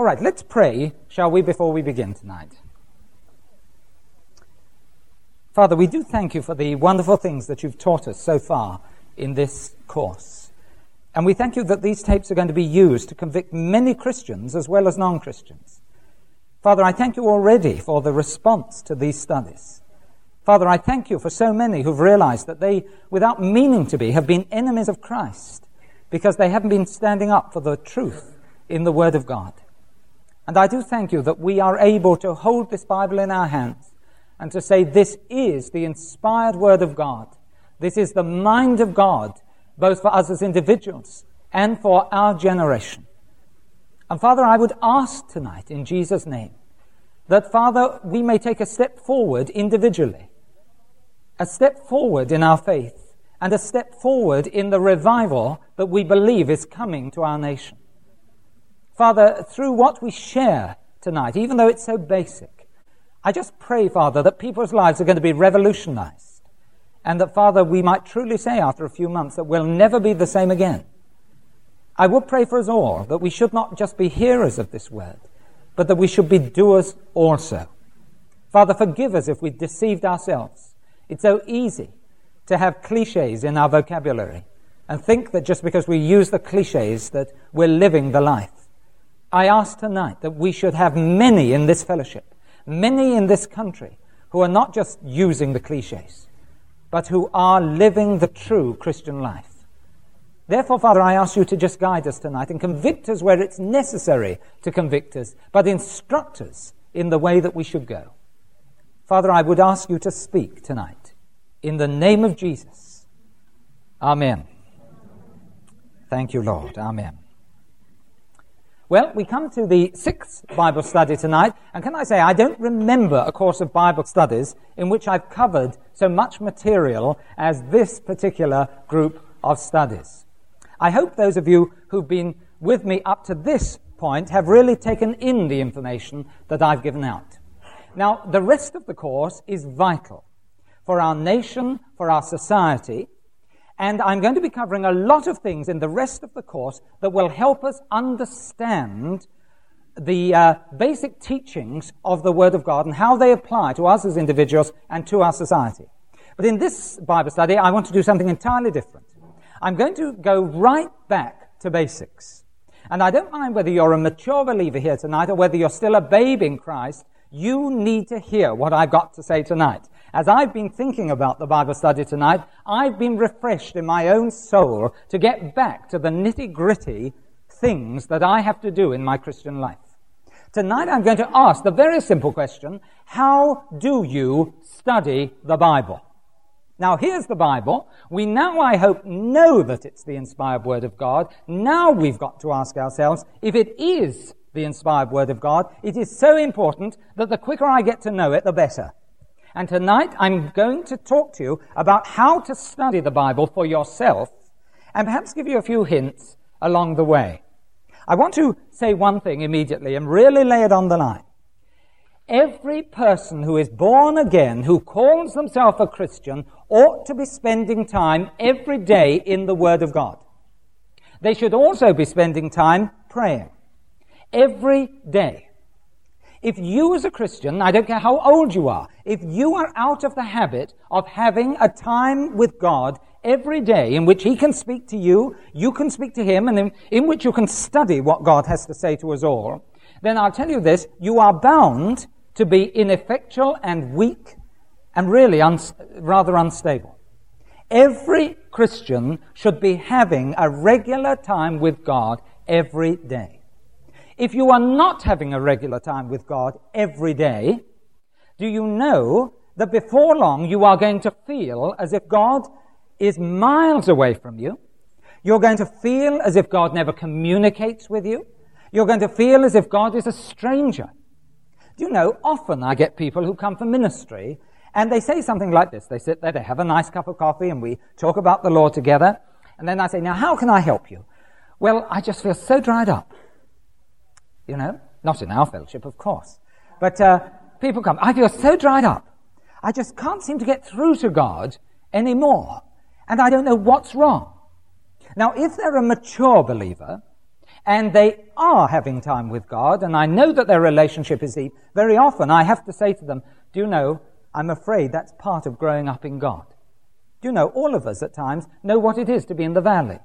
All right, let's pray, shall we, before we begin tonight. Father, we do thank you for the wonderful things that you've taught us so far in this course. And we thank you that these tapes are going to be used to convict many Christians as well as non Christians. Father, I thank you already for the response to these studies. Father, I thank you for so many who've realized that they, without meaning to be, have been enemies of Christ because they haven't been standing up for the truth in the Word of God. And I do thank you that we are able to hold this Bible in our hands and to say, This is the inspired Word of God. This is the mind of God, both for us as individuals and for our generation. And Father, I would ask tonight in Jesus' name that, Father, we may take a step forward individually, a step forward in our faith, and a step forward in the revival that we believe is coming to our nation. Father, through what we share tonight, even though it's so basic, I just pray, Father, that people's lives are going to be revolutionized. And that, Father, we might truly say after a few months that we'll never be the same again. I would pray for us all that we should not just be hearers of this word, but that we should be doers also. Father, forgive us if we deceived ourselves. It's so easy to have cliches in our vocabulary and think that just because we use the cliches that we're living the life. I ask tonight that we should have many in this fellowship many in this country who are not just using the cliches, but who are living the true Christian life. Therefore, Father, I ask you to just guide us tonight and convict us where it's necessary to convict us, but instruct us in the way that we should go. Father, I would ask you to speak tonight. In the name of Jesus. Amen. Thank you, Lord. Amen. Well, we come to the sixth Bible study tonight, and can I say, I don't remember a course of Bible studies in which I've covered so much material as this particular group of studies. I hope those of you who've been with me up to this point have really taken in the information that I've given out. Now, the rest of the course is vital for our nation, for our society, and I'm going to be covering a lot of things in the rest of the course that will help us understand the uh, basic teachings of the Word of God and how they apply to us as individuals and to our society. But in this Bible study, I want to do something entirely different. I'm going to go right back to basics. And I don't mind whether you're a mature believer here tonight or whether you're still a babe in Christ, you need to hear what I've got to say tonight. As I've been thinking about the Bible study tonight, I've been refreshed in my own soul to get back to the nitty gritty things that I have to do in my Christian life. Tonight I'm going to ask the very simple question, how do you study the Bible? Now here's the Bible. We now, I hope, know that it's the inspired Word of God. Now we've got to ask ourselves, if it is the inspired Word of God, it is so important that the quicker I get to know it, the better. And tonight I'm going to talk to you about how to study the Bible for yourself and perhaps give you a few hints along the way. I want to say one thing immediately and really lay it on the line. Every person who is born again, who calls themselves a Christian, ought to be spending time every day in the Word of God. They should also be spending time praying. Every day. If you as a Christian, I don't care how old you are, if you are out of the habit of having a time with God every day in which He can speak to you, you can speak to Him, and in, in which you can study what God has to say to us all, then I'll tell you this, you are bound to be ineffectual and weak and really uns- rather unstable. Every Christian should be having a regular time with God every day. If you are not having a regular time with God every day, do you know that before long you are going to feel as if God is miles away from you? You're going to feel as if God never communicates with you. You're going to feel as if God is a stranger. Do you know, often I get people who come for ministry and they say something like this. They sit there, they have a nice cup of coffee and we talk about the Lord together. And then I say, now how can I help you? Well, I just feel so dried up you know? Not in our fellowship, of course. But uh, people come, I feel so dried up. I just can't seem to get through to God anymore. And I don't know what's wrong. Now, if they're a mature believer, and they are having time with God, and I know that their relationship is deep, very often I have to say to them, Do you know, I'm afraid that's part of growing up in God. Do you know, all of us at times know what it is to be in the valley.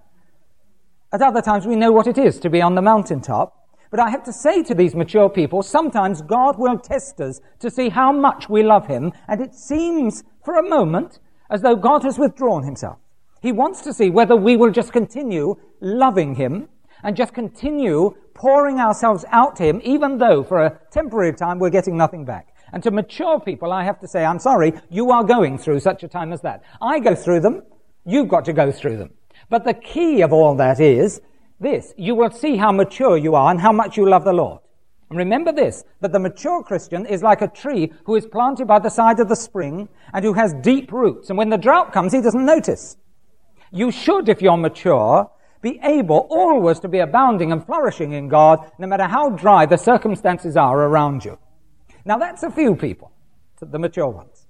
At other times, we know what it is to be on the mountaintop. But I have to say to these mature people, sometimes God will test us to see how much we love Him, and it seems for a moment as though God has withdrawn Himself. He wants to see whether we will just continue loving Him and just continue pouring ourselves out to Him, even though for a temporary time we're getting nothing back. And to mature people, I have to say, I'm sorry, you are going through such a time as that. I go through them. You've got to go through them. But the key of all that is this. You will see how mature you are and how much you love the Lord. And remember this, that the mature Christian is like a tree who is planted by the side of the spring and who has deep roots. And when the drought comes, he doesn't notice. You should, if you're mature, be able always to be abounding and flourishing in God, no matter how dry the circumstances are around you. Now that's a few people, the mature ones.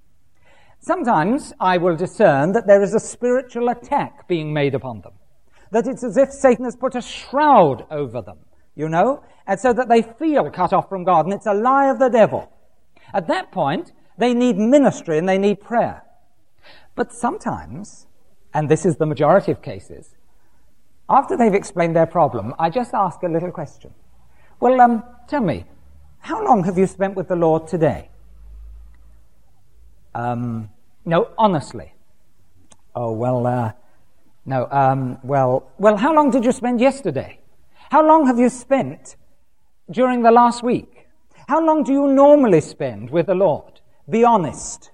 Sometimes I will discern that there is a spiritual attack being made upon them. That it's as if Satan has put a shroud over them, you know, and so that they feel cut off from God, and it's a lie of the devil. At that point, they need ministry and they need prayer. But sometimes, and this is the majority of cases, after they've explained their problem, I just ask a little question. Well, um, tell me, how long have you spent with the Lord today? Um, no, honestly. Oh, well, uh, no, um, well, well, how long did you spend yesterday? How long have you spent during the last week? How long do you normally spend with the Lord? Be honest.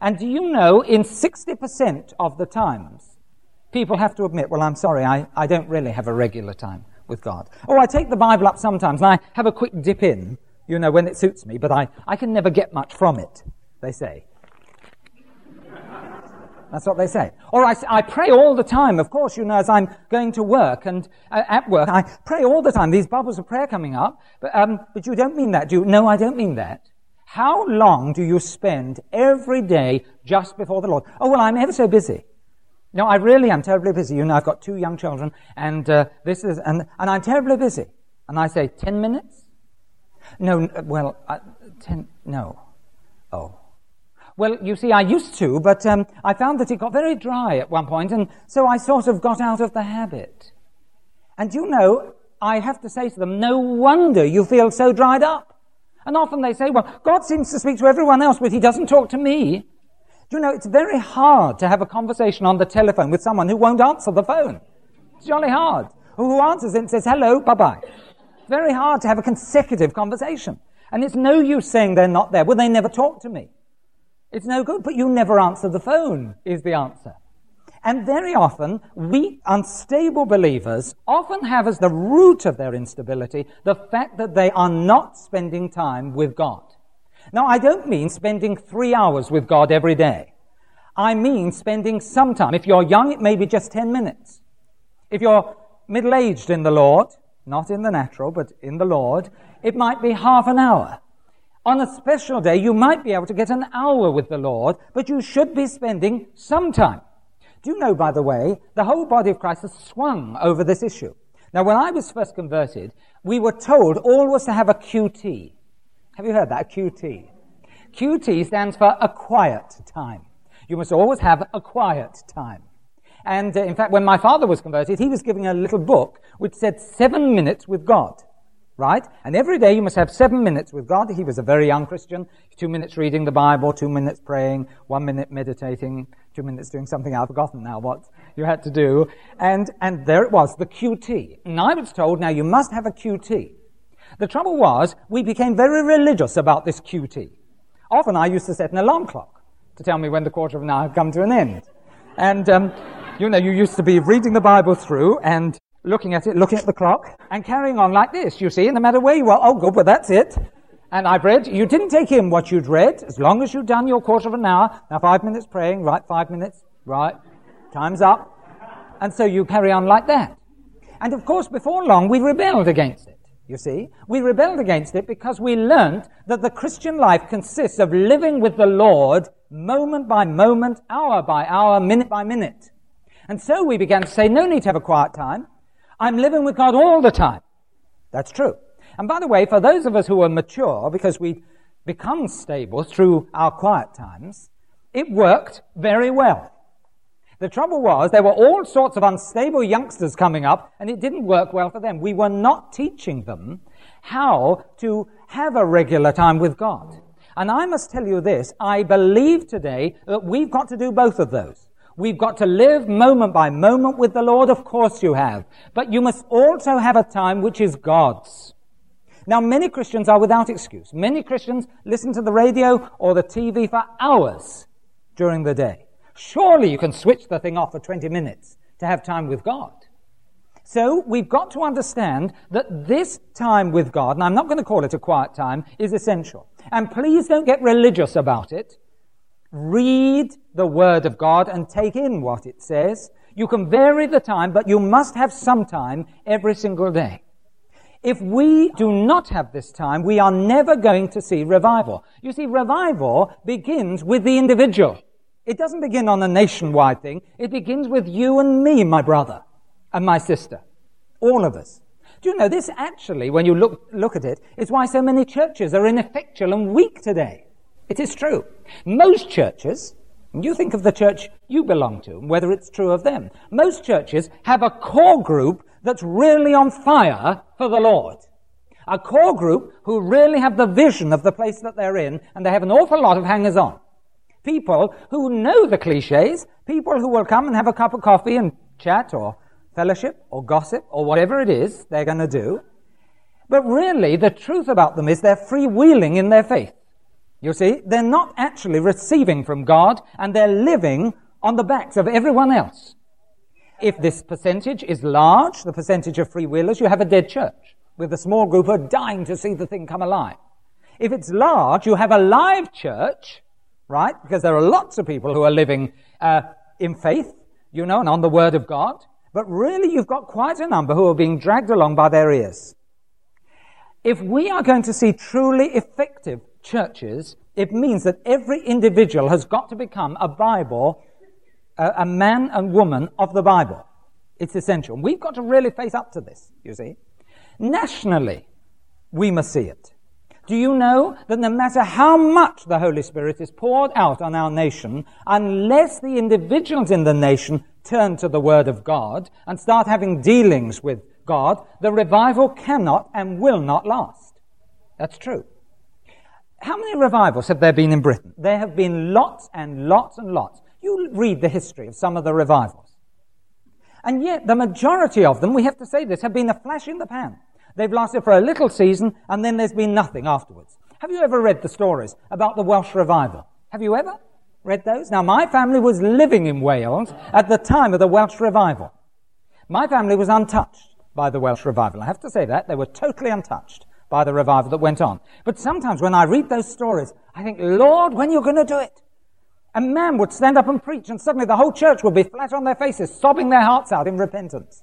And do you know, in 60% of the times, people have to admit, well, I'm sorry, I, I don't really have a regular time with God. Or I take the Bible up sometimes and I have a quick dip in, you know, when it suits me, but I, I can never get much from it, they say. That's what they say. Or I, I pray all the time, of course, you know, as I'm going to work and uh, at work, I pray all the time. These bubbles of prayer coming up, but, um, but you don't mean that, do you? No, I don't mean that. How long do you spend every day just before the Lord? Oh, well, I'm ever so busy. No, I really am terribly busy. You know, I've got two young children, and uh, this is, and, and I'm terribly busy. And I say, ten minutes? No, well, uh, ten, no. Oh. Well, you see, I used to, but um, I found that it got very dry at one point, and so I sort of got out of the habit. And you know, I have to say to them, no wonder you feel so dried up. And often they say, well, God seems to speak to everyone else, but he doesn't talk to me. Do you know, it's very hard to have a conversation on the telephone with someone who won't answer the phone. It's jolly hard. Who answers it and says, hello, bye-bye very hard to have a consecutive conversation. And it's no use saying they're not there. Well, they never talk to me. It's no good, but you never answer the phone, is the answer. And very often, weak, unstable believers often have as the root of their instability the fact that they are not spending time with God. Now, I don't mean spending three hours with God every day. I mean spending some time. If you're young, it may be just 10 minutes. If you're middle aged in the Lord, not in the natural, but in the Lord, it might be half an hour. On a special day, you might be able to get an hour with the Lord, but you should be spending some time. Do you know, by the way, the whole body of Christ has swung over this issue. Now, when I was first converted, we were told all was to have a QT. Have you heard that? QT. QT stands for a quiet time. You must always have a quiet time. And uh, in fact, when my father was converted, he was giving a little book which said seven minutes with God. Right? And every day you must have seven minutes with God. He was a very young Christian. Two minutes reading the Bible, two minutes praying, one minute meditating, two minutes doing something I've forgotten now what you had to do. And, and there it was, the QT. And I was told, now you must have a QT. The trouble was, we became very religious about this QT. Often I used to set an alarm clock to tell me when the quarter of an hour had come to an end. And, um, you know, you used to be reading the Bible through and looking at it, looking at the clock, and carrying on like this, you see, no matter where you are. Oh, good, well, that's it. And I've read, you didn't take in what you'd read, as long as you'd done your quarter of an hour. Now, five minutes praying, right, five minutes, right, time's up. And so you carry on like that. And of course, before long, we rebelled against it. You see, we rebelled against it because we learnt that the Christian life consists of living with the Lord moment by moment, hour by hour, minute by minute. And so we began to say, no need to have a quiet time. I'm living with God all the time. That's true. And by the way, for those of us who are mature, because we become stable through our quiet times, it worked very well. The trouble was there were all sorts of unstable youngsters coming up and it didn't work well for them. We were not teaching them how to have a regular time with God. And I must tell you this, I believe today that we've got to do both of those. We've got to live moment by moment with the Lord, of course you have. But you must also have a time which is God's. Now, many Christians are without excuse. Many Christians listen to the radio or the TV for hours during the day. Surely you can switch the thing off for 20 minutes to have time with God. So we've got to understand that this time with God, and I'm not going to call it a quiet time, is essential. And please don't get religious about it. Read the Word of God and take in what it says. You can vary the time, but you must have some time every single day. If we do not have this time, we are never going to see revival. You see, revival begins with the individual. It doesn't begin on a nationwide thing. It begins with you and me, my brother and my sister. All of us. Do you know this actually, when you look, look at it, is why so many churches are ineffectual and weak today. It is true. Most churches, you think of the church you belong to, whether it's true of them. Most churches have a core group that's really on fire for the Lord. A core group who really have the vision of the place that they're in, and they have an awful lot of hangers on. People who know the cliches, people who will come and have a cup of coffee and chat or fellowship or gossip or whatever it is they're going to do. But really, the truth about them is they're freewheeling in their faith. You see, they're not actually receiving from God and they're living on the backs of everyone else. If this percentage is large, the percentage of free willers, you have a dead church with a small group who are dying to see the thing come alive. If it's large, you have a live church, right? Because there are lots of people who are living uh, in faith, you know, and on the Word of God. But really, you've got quite a number who are being dragged along by their ears. If we are going to see truly effective churches, it means that every individual has got to become a Bible a, a man and woman of the Bible. It's essential. We've got to really face up to this, you see. Nationally, we must see it. Do you know that no matter how much the Holy Spirit is poured out on our nation, unless the individuals in the nation turn to the Word of God and start having dealings with God, the revival cannot and will not last. That's true. How many revivals have there been in Britain? There have been lots and lots and lots. You read the history of some of the revivals. And yet, the majority of them, we have to say this, have been a flash in the pan. They've lasted for a little season, and then there's been nothing afterwards. Have you ever read the stories about the Welsh revival? Have you ever read those? Now, my family was living in Wales at the time of the Welsh revival. My family was untouched by the Welsh revival. I have to say that. They were totally untouched by the revival that went on. But sometimes when I read those stories, I think, Lord, when are you're going to do it? A man would stand up and preach, and suddenly the whole church would be flat on their faces, sobbing their hearts out in repentance.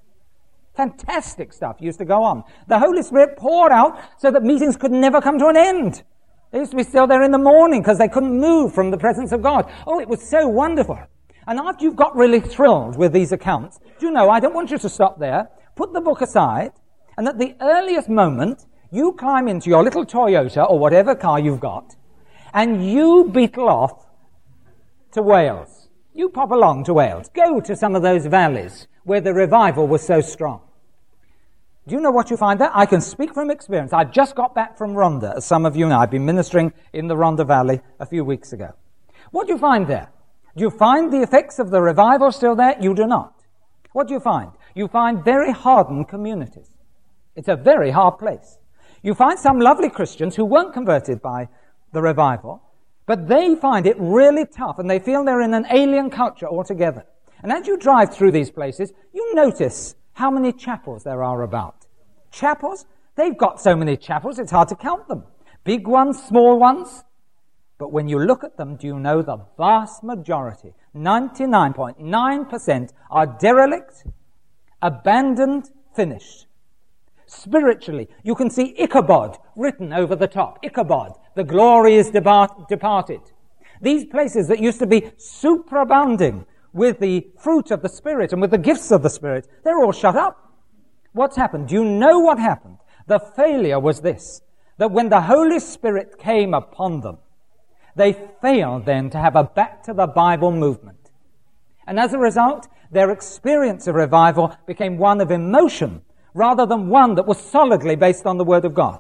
Fantastic stuff used to go on. The Holy Spirit poured out so that meetings could never come to an end. They used to be still there in the morning because they couldn't move from the presence of God. Oh, it was so wonderful. And after you've got really thrilled with these accounts, do you know, I don't want you to stop there. Put the book aside, and at the earliest moment, you climb into your little Toyota or whatever car you've got, and you beetle off to Wales. You pop along to Wales. Go to some of those valleys where the revival was so strong. Do you know what you find there? I can speak from experience. I just got back from Rhondda, as some of you know. I've been ministering in the Rhondda Valley a few weeks ago. What do you find there? Do you find the effects of the revival still there? You do not. What do you find? You find very hardened communities. It's a very hard place. You find some lovely Christians who weren't converted by the revival, but they find it really tough and they feel they're in an alien culture altogether. And as you drive through these places, you notice how many chapels there are about. Chapels? They've got so many chapels, it's hard to count them. Big ones, small ones. But when you look at them, do you know the vast majority, 99.9%, are derelict, abandoned, finished. Spiritually, you can see Ichabod written over the top. Ichabod, the glory is depart- departed. These places that used to be superabounding with the fruit of the Spirit and with the gifts of the Spirit, they're all shut up. What's happened? Do you know what happened? The failure was this, that when the Holy Spirit came upon them, they failed then to have a back to the Bible movement. And as a result, their experience of revival became one of emotion rather than one that was solidly based on the Word of God.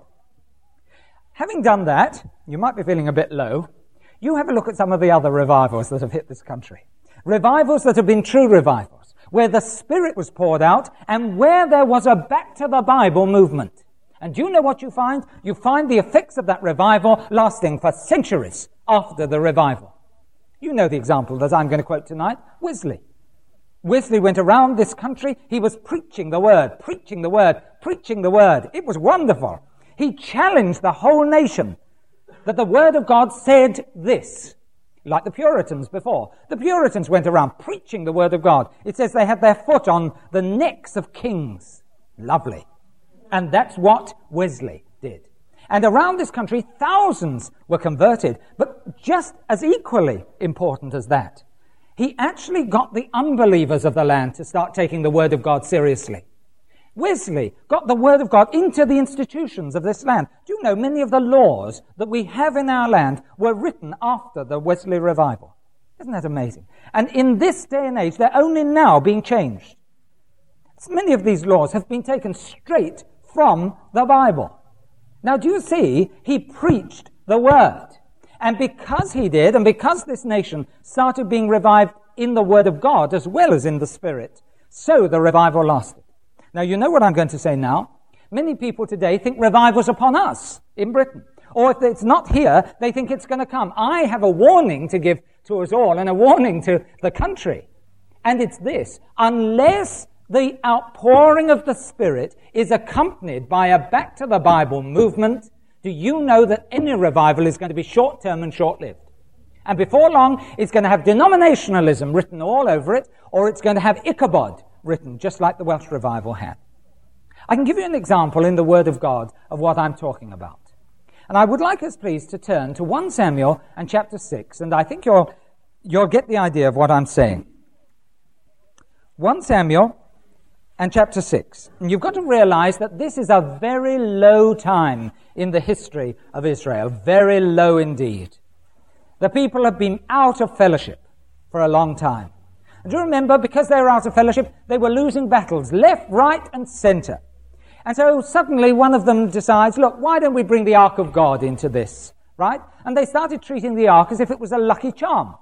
Having done that, you might be feeling a bit low. You have a look at some of the other revivals that have hit this country. Revivals that have been true revivals, where the Spirit was poured out and where there was a back to the Bible movement. And do you know what you find? You find the effects of that revival lasting for centuries after the revival. You know the example that I'm going to quote tonight Wesley. Wesley went around this country. He was preaching the word, preaching the word, preaching the word. It was wonderful. He challenged the whole nation that the word of God said this, like the Puritans before. The Puritans went around preaching the word of God. It says they had their foot on the necks of kings. Lovely. And that's what Wesley did. And around this country, thousands were converted. But just as equally important as that, he actually got the unbelievers of the land to start taking the Word of God seriously. Wesley got the Word of God into the institutions of this land. Do you know many of the laws that we have in our land were written after the Wesley revival? Isn't that amazing? And in this day and age, they're only now being changed. Many of these laws have been taken straight from the Bible. Now, do you see? He preached the Word. And because he did, and because this nation started being revived in the Word of God as well as in the Spirit, so the revival lasted. Now, you know what I'm going to say now. Many people today think revival's upon us in Britain. Or if it's not here, they think it's going to come. I have a warning to give to us all and a warning to the country. And it's this. Unless the outpouring of the Spirit is accompanied by a back to the Bible movement, do you know that any revival is going to be short term and short lived? And before long, it's going to have denominationalism written all over it, or it's going to have Ichabod written, just like the Welsh revival had. I can give you an example in the Word of God of what I'm talking about. And I would like us, please, to turn to 1 Samuel and chapter 6, and I think you'll, you'll get the idea of what I'm saying. 1 Samuel and chapter 6. And you've got to realize that this is a very low time in the history of Israel. Very low indeed. The people have been out of fellowship for a long time. And do you remember, because they were out of fellowship, they were losing battles left, right, and center. And so suddenly one of them decides, look, why don't we bring the Ark of God into this? Right? And they started treating the Ark as if it was a lucky charm.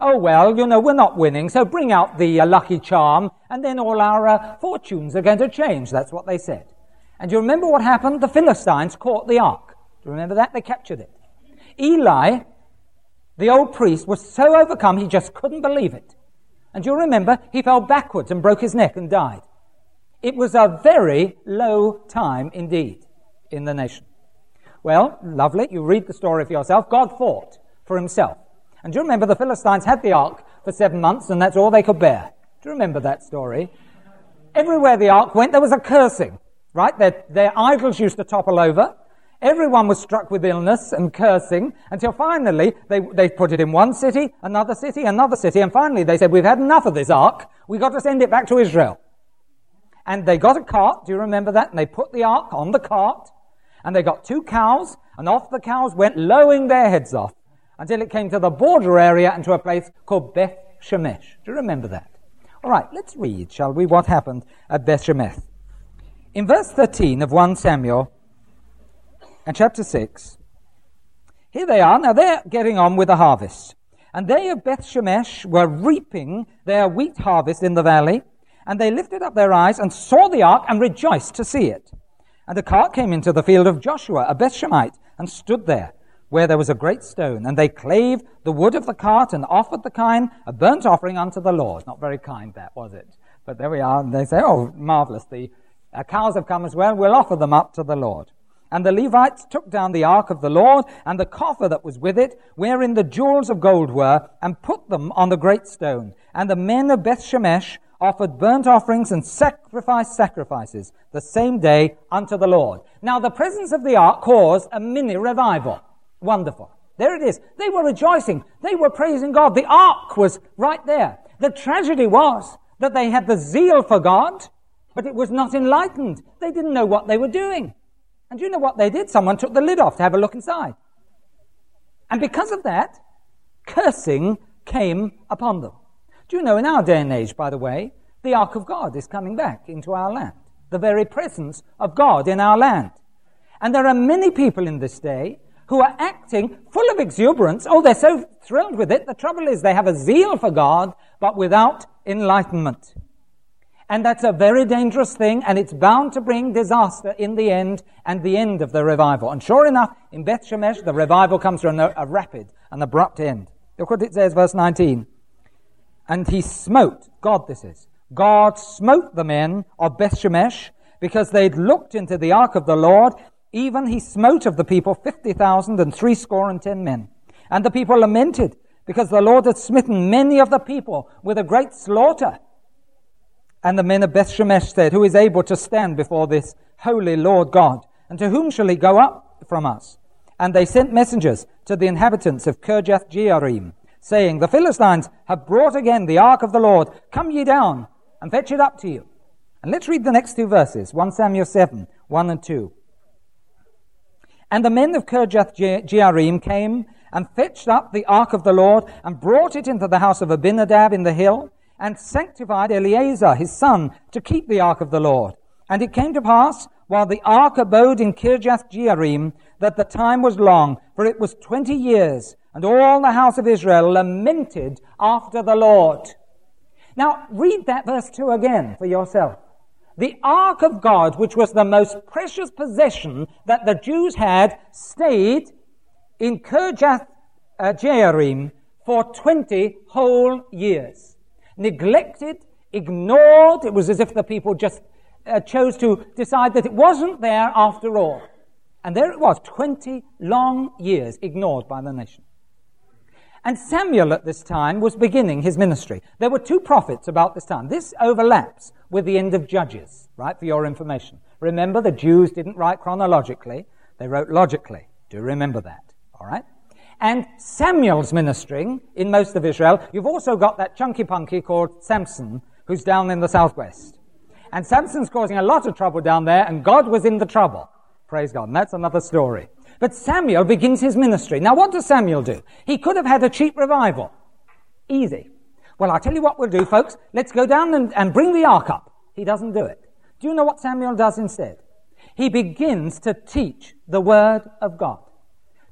Oh, well, you know, we're not winning, so bring out the uh, lucky charm, and then all our uh, fortunes are going to change. That's what they said. And you remember what happened? The Philistines caught the ark. Do you remember that? They captured it. Eli, the old priest, was so overcome he just couldn't believe it. And you'll remember, he fell backwards and broke his neck and died. It was a very low time indeed in the nation. Well, lovely. You read the story for yourself. God fought for himself. And do you remember the Philistines had the ark for seven months and that's all they could bear? Do you remember that story? Everywhere the ark went, there was a cursing, right? Their, their idols used to topple over. Everyone was struck with illness and cursing until finally they, they put it in one city, another city, another city, and finally they said, we've had enough of this ark. We've got to send it back to Israel. And they got a cart, do you remember that? And they put the ark on the cart, and they got two cows, and off the cows went lowing their heads off until it came to the border area and to a place called Beth Shemesh. Do you remember that? All right, let's read, shall we, what happened at Beth Shemesh. In verse 13 of 1 Samuel and chapter 6, here they are. Now they're getting on with the harvest. And they of Beth Shemesh were reaping their wheat harvest in the valley. And they lifted up their eyes and saw the ark and rejoiced to see it. And the cart came into the field of Joshua, a Bethshemite, and stood there where there was a great stone, and they clave the wood of the cart and offered the kine a burnt offering unto the Lord. Not very kind, that was it. But there we are, and they say, Oh, marvelous, the uh, cows have come as well, we'll offer them up to the Lord. And the Levites took down the ark of the Lord and the coffer that was with it, wherein the jewels of gold were, and put them on the great stone. And the men of Beth Shemesh offered burnt offerings and sacrificed sacrifices the same day unto the Lord. Now the presence of the ark caused a mini revival. Wonderful. There it is. They were rejoicing. They were praising God. The ark was right there. The tragedy was that they had the zeal for God, but it was not enlightened. They didn't know what they were doing. And do you know what they did? Someone took the lid off to have a look inside. And because of that, cursing came upon them. Do you know, in our day and age, by the way, the Ark of God is coming back into our land. The very presence of God in our land. And there are many people in this day who are acting full of exuberance. Oh, they're so thrilled with it. The trouble is they have a zeal for God, but without enlightenment. And that's a very dangerous thing, and it's bound to bring disaster in the end and the end of the revival. And sure enough, in Beth Shemesh, the revival comes to a, a rapid and abrupt end. Look what it says, verse 19. And he smote, God this is, God smote the men of Beth Shemesh because they'd looked into the ark of the Lord. Even he smote of the people fifty thousand and threescore and ten men. And the people lamented because the Lord had smitten many of the people with a great slaughter. And the men of Beth Shemesh said, Who is able to stand before this holy Lord God? And to whom shall he go up from us? And they sent messengers to the inhabitants of Kirjath Jearim, saying, The Philistines have brought again the ark of the Lord. Come ye down and fetch it up to you. And let's read the next two verses 1 Samuel 7, 1 and 2. And the men of Kirjath Jearim came and fetched up the ark of the Lord and brought it into the house of Abinadab in the hill and sanctified Eleazar his son to keep the ark of the Lord. And it came to pass, while the ark abode in Kirjath Jearim, that the time was long, for it was twenty years, and all the house of Israel lamented after the Lord. Now, read that verse 2 again for yourself. The ark of God, which was the most precious possession that the Jews had, stayed in Kirjath uh, Jearim for 20 whole years neglected, ignored. It was as if the people just uh, chose to decide that it wasn't there after all. And there it was, 20 long years ignored by the nation. And Samuel at this time was beginning his ministry. There were two prophets about this time. This overlaps with the end of Judges, right, for your information. Remember, the Jews didn't write chronologically, they wrote logically. Do remember that, all right? and Samuel's ministering in most of Israel. You've also got that chunky punky called Samson, who's down in the southwest. And Samson's causing a lot of trouble down there, and God was in the trouble. Praise God. And that's another story. But Samuel begins his ministry. Now, what does Samuel do? He could have had a cheap revival. Easy. Well, I'll tell you what we'll do, folks. Let's go down and, and bring the ark up. He doesn't do it. Do you know what Samuel does instead? He begins to teach the word of God.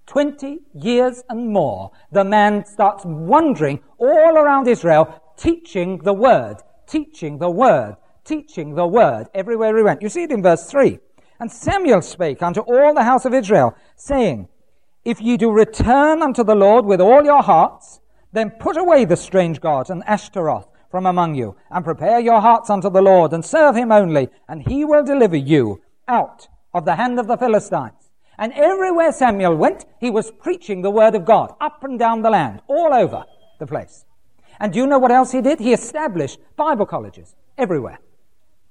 20 years and more, the man starts wandering all around Israel, teaching the word, teaching the word, teaching the word everywhere he went. You see it in verse 3. And Samuel spake unto all the house of Israel, saying, If ye do return unto the Lord with all your hearts, then put away the strange gods and Ashtaroth from among you, and prepare your hearts unto the Lord, and serve him only, and he will deliver you out of the hand of the Philistines. And everywhere Samuel went, he was preaching the word of God up and down the land, all over the place. And do you know what else he did? He established Bible colleges everywhere.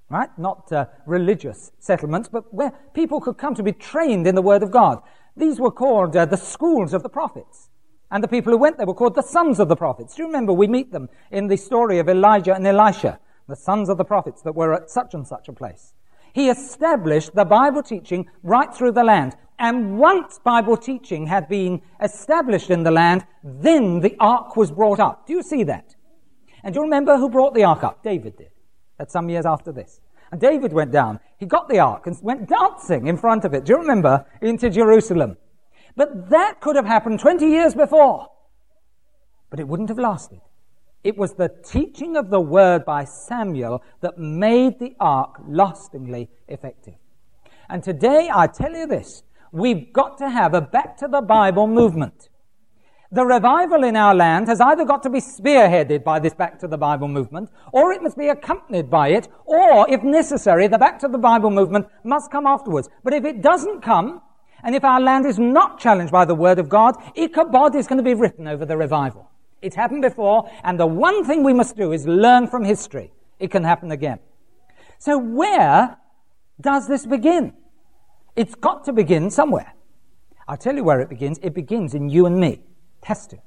Right? Not uh, religious settlements, but where people could come to be trained in the word of God. These were called uh, the schools of the prophets. And the people who went there were called the sons of the prophets. Do you remember we meet them in the story of Elijah and Elisha, the sons of the prophets that were at such and such a place? He established the Bible teaching right through the land. And once Bible teaching had been established in the land, then the ark was brought up. Do you see that? And do you remember who brought the ark up? David did. That's some years after this. And David went down. He got the ark and went dancing in front of it. Do you remember? Into Jerusalem. But that could have happened 20 years before. But it wouldn't have lasted. It was the teaching of the word by Samuel that made the ark lastingly effective. And today I tell you this, we've got to have a back to the Bible movement. The revival in our land has either got to be spearheaded by this back to the Bible movement, or it must be accompanied by it, or if necessary, the back to the Bible movement must come afterwards. But if it doesn't come, and if our land is not challenged by the Word of God, Ichabod is going to be written over the revival. It's happened before, and the one thing we must do is learn from history. It can happen again. So where does this begin? It's got to begin somewhere. I'll tell you where it begins. It begins in you and me. Testing.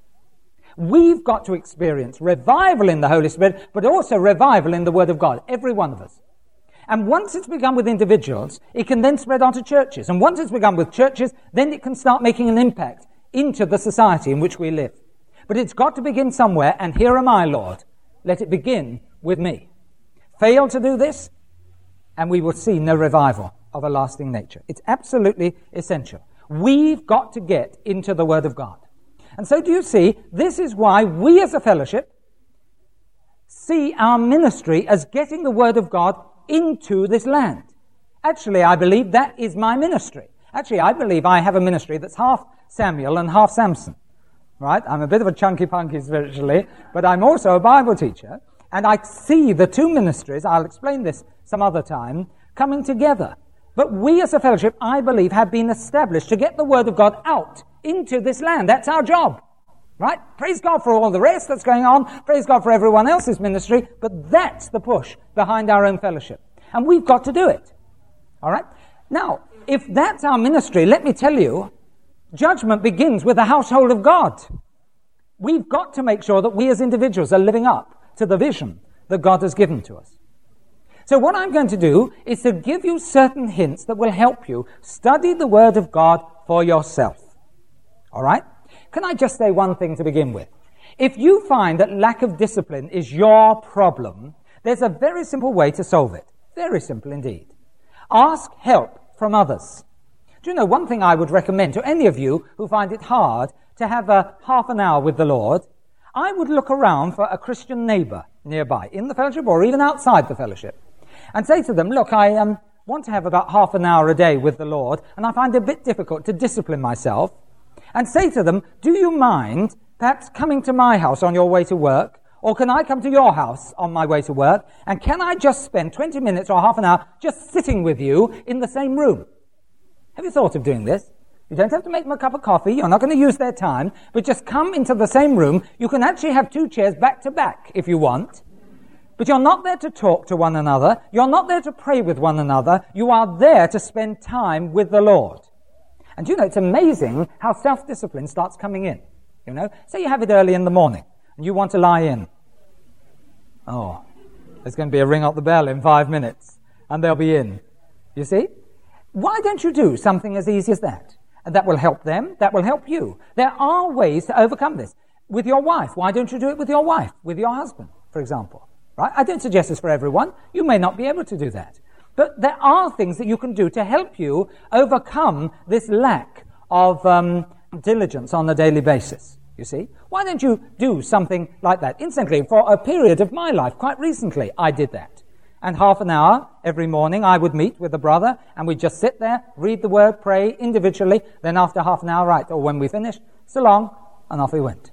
We've got to experience revival in the Holy Spirit, but also revival in the Word of God. Every one of us. And once it's begun with individuals, it can then spread onto churches. And once it's begun with churches, then it can start making an impact into the society in which we live. But it's got to begin somewhere, and here am I, Lord. Let it begin with me. Fail to do this, and we will see no revival of a lasting nature. It's absolutely essential. We've got to get into the Word of God. And so, do you see, this is why we as a fellowship see our ministry as getting the Word of God into this land. Actually, I believe that is my ministry. Actually, I believe I have a ministry that's half Samuel and half Samson. Right? I'm a bit of a chunky punky spiritually, but I'm also a Bible teacher. And I see the two ministries, I'll explain this some other time, coming together. But we as a fellowship, I believe, have been established to get the Word of God out into this land. That's our job. Right? Praise God for all the rest that's going on. Praise God for everyone else's ministry. But that's the push behind our own fellowship. And we've got to do it. All right? Now, if that's our ministry, let me tell you, judgment begins with the household of God. We've got to make sure that we as individuals are living up to the vision that God has given to us. So what I'm going to do is to give you certain hints that will help you study the Word of God for yourself. All right? Can I just say one thing to begin with? If you find that lack of discipline is your problem, there's a very simple way to solve it. Very simple indeed. Ask help from others. Do you know one thing I would recommend to any of you who find it hard to have a half an hour with the Lord? I would look around for a Christian neighbor nearby, in the fellowship or even outside the fellowship, and say to them, look, I um, want to have about half an hour a day with the Lord, and I find it a bit difficult to discipline myself and say to them, Do you mind perhaps coming to my house on your way to work? Or can I come to your house on my way to work? And can I just spend 20 minutes or half an hour just sitting with you in the same room? Have you thought of doing this? You don't have to make them a cup of coffee. You're not going to use their time, but just come into the same room. You can actually have two chairs back to back if you want. But you're not there to talk to one another. You're not there to pray with one another. You are there to spend time with the Lord. And you know, it's amazing how self-discipline starts coming in. You know, say you have it early in the morning and you want to lie in. Oh, there's going to be a ring up the bell in five minutes and they'll be in. You see? Why don't you do something as easy as that? And that will help them, that will help you. There are ways to overcome this. With your wife, why don't you do it with your wife, with your husband, for example? Right? I don't suggest this for everyone. You may not be able to do that. But there are things that you can do to help you overcome this lack of um, diligence on a daily basis. You see? Why don't you do something like that? Incidentally, for a period of my life, quite recently, I did that. And half an hour every morning, I would meet with a brother, and we'd just sit there, read the word, pray individually. Then after half an hour, right, or when we finish, so long, and off we went.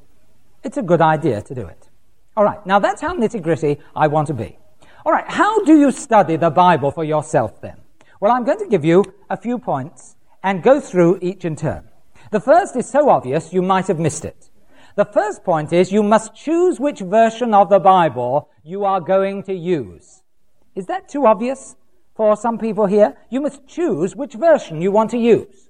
It's a good idea to do it. All right, now that's how nitty gritty I want to be. All right, how do you study the Bible for yourself then? Well, I'm going to give you a few points and go through each in turn. The first is so obvious you might have missed it. The first point is you must choose which version of the Bible you are going to use. Is that too obvious for some people here? You must choose which version you want to use.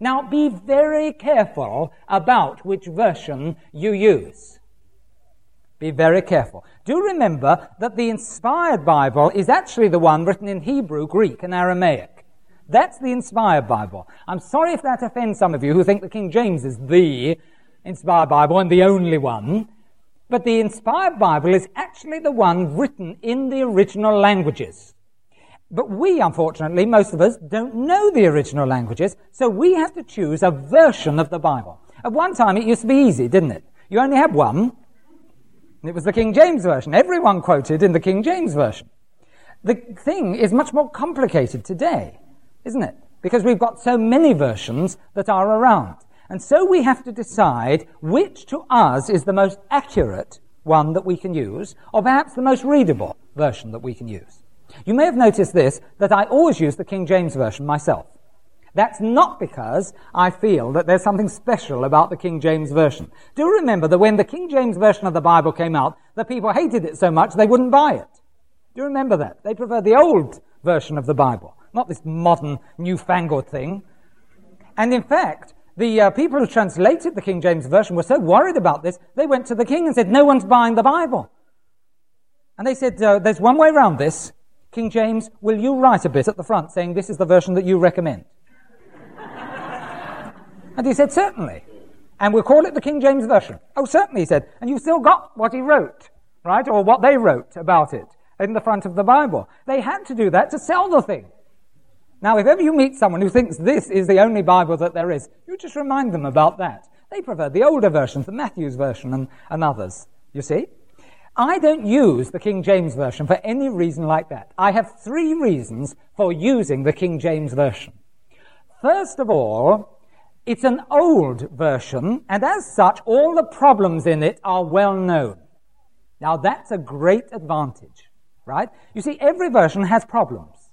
Now be very careful about which version you use. Be very careful. Do remember that the inspired Bible is actually the one written in Hebrew, Greek, and Aramaic. That's the inspired Bible. I'm sorry if that offends some of you who think the King James is the inspired Bible and the only one. But the inspired Bible is actually the one written in the original languages. But we, unfortunately, most of us don't know the original languages, so we have to choose a version of the Bible. At one time, it used to be easy, didn't it? You only had one, it was the King James Version. Everyone quoted in the King James Version. The thing is much more complicated today, isn't it? Because we've got so many versions that are around. And so we have to decide which to us is the most accurate one that we can use, or perhaps the most readable version that we can use. You may have noticed this, that I always use the King James Version myself. That's not because I feel that there's something special about the King James Version. Do you remember that when the King James Version of the Bible came out, the people hated it so much they wouldn't buy it. Do you remember that? They preferred the old version of the Bible, not this modern, newfangled thing. And in fact, the uh, people who translated the King James Version were so worried about this, they went to the king and said, no one's buying the Bible. And they said, uh, there's one way around this. King James, will you write a bit at the front saying this is the version that you recommend? And he said, Certainly. And we'll call it the King James Version. Oh, certainly, he said. And you've still got what he wrote, right? Or what they wrote about it in the front of the Bible. They had to do that to sell the thing. Now, if ever you meet someone who thinks this is the only Bible that there is, you just remind them about that. They prefer the older versions, the Matthew's version and, and others. You see? I don't use the King James Version for any reason like that. I have three reasons for using the King James Version. First of all, it's an old version, and as such, all the problems in it are well known. Now, that's a great advantage, right? You see, every version has problems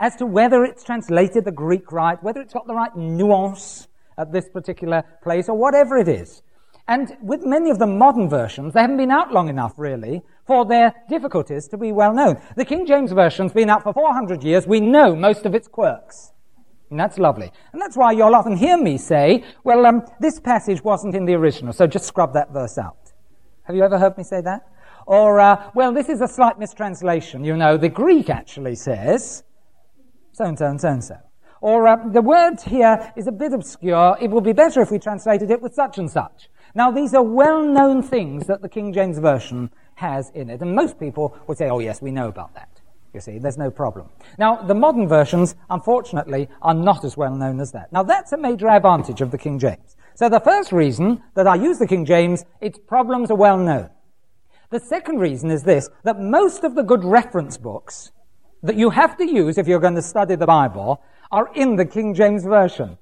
as to whether it's translated the Greek right, whether it's got the right nuance at this particular place, or whatever it is. And with many of the modern versions, they haven't been out long enough, really, for their difficulties to be well known. The King James Version's been out for 400 years. We know most of its quirks. And that's lovely. And that's why you'll often hear me say, well, um, this passage wasn't in the original, so just scrub that verse out. Have you ever heard me say that? Or, uh, well, this is a slight mistranslation. You know, the Greek actually says so and so and so and so. Or uh, the word here is a bit obscure. It would be better if we translated it with such and such. Now, these are well-known things that the King James Version has in it, and most people would say, oh yes, we know about that. You see, there's no problem. Now, the modern versions, unfortunately, are not as well known as that. Now, that's a major advantage of the King James. So the first reason that I use the King James, its problems are well known. The second reason is this, that most of the good reference books that you have to use if you're going to study the Bible are in the King James Version.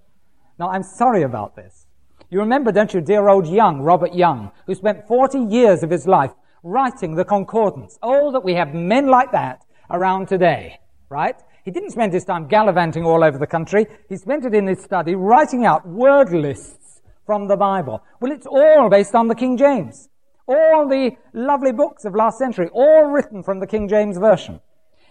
Now, I'm sorry about this. You remember, don't you, dear old Young, Robert Young, who spent 40 years of his life writing the concordance. Oh, that we have men like that around today, right? He didn't spend his time gallivanting all over the country. He spent it in his study writing out word lists from the Bible. Well, it's all based on the King James. All the lovely books of last century, all written from the King James Version.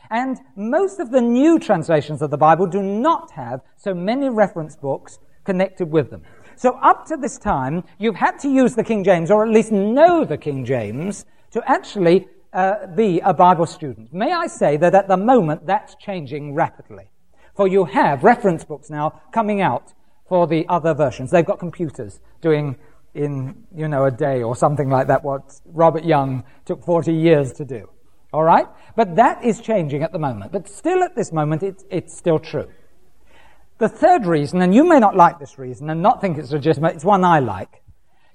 And most of the new translations of the Bible do not have so many reference books connected with them. So up to this time, you've had to use the King James, or at least know the King James, to actually uh, be a Bible student. May I say that at the moment that's changing rapidly. For you have reference books now coming out for the other versions. They've got computers doing in, you know, a day or something like that what Robert Young took 40 years to do. All right? But that is changing at the moment. But still at this moment, it's, it's still true. The third reason, and you may not like this reason and not think it's legitimate, it's one I like.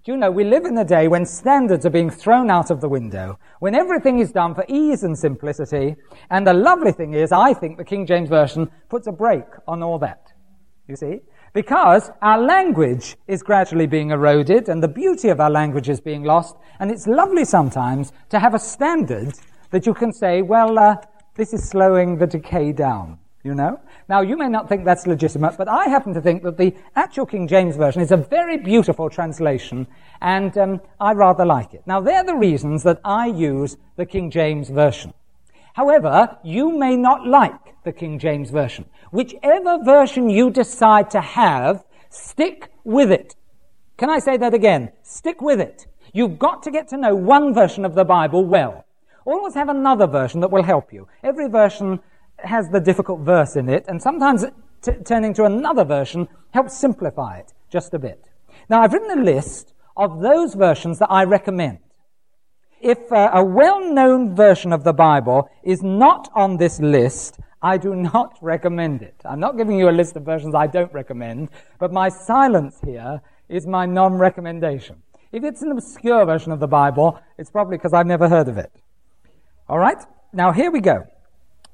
Do you know, we live in a day when standards are being thrown out of the window, when everything is done for ease and simplicity, and the lovely thing is, I think the King James Version puts a brake on all that. You see? Because our language is gradually being eroded, and the beauty of our language is being lost, and it's lovely sometimes to have a standard that you can say, well, uh, this is slowing the decay down you know? Now, you may not think that's legitimate, but I happen to think that the actual King James Version is a very beautiful translation, and um, I rather like it. Now, they're the reasons that I use the King James Version. However, you may not like the King James Version. Whichever version you decide to have, stick with it. Can I say that again? Stick with it. You've got to get to know one version of the Bible well. Always have another version that will help you. Every version has the difficult verse in it, and sometimes t- turning to another version helps simplify it just a bit. Now, I've written a list of those versions that I recommend. If uh, a well-known version of the Bible is not on this list, I do not recommend it. I'm not giving you a list of versions I don't recommend, but my silence here is my non-recommendation. If it's an obscure version of the Bible, it's probably because I've never heard of it. All right? Now here we go.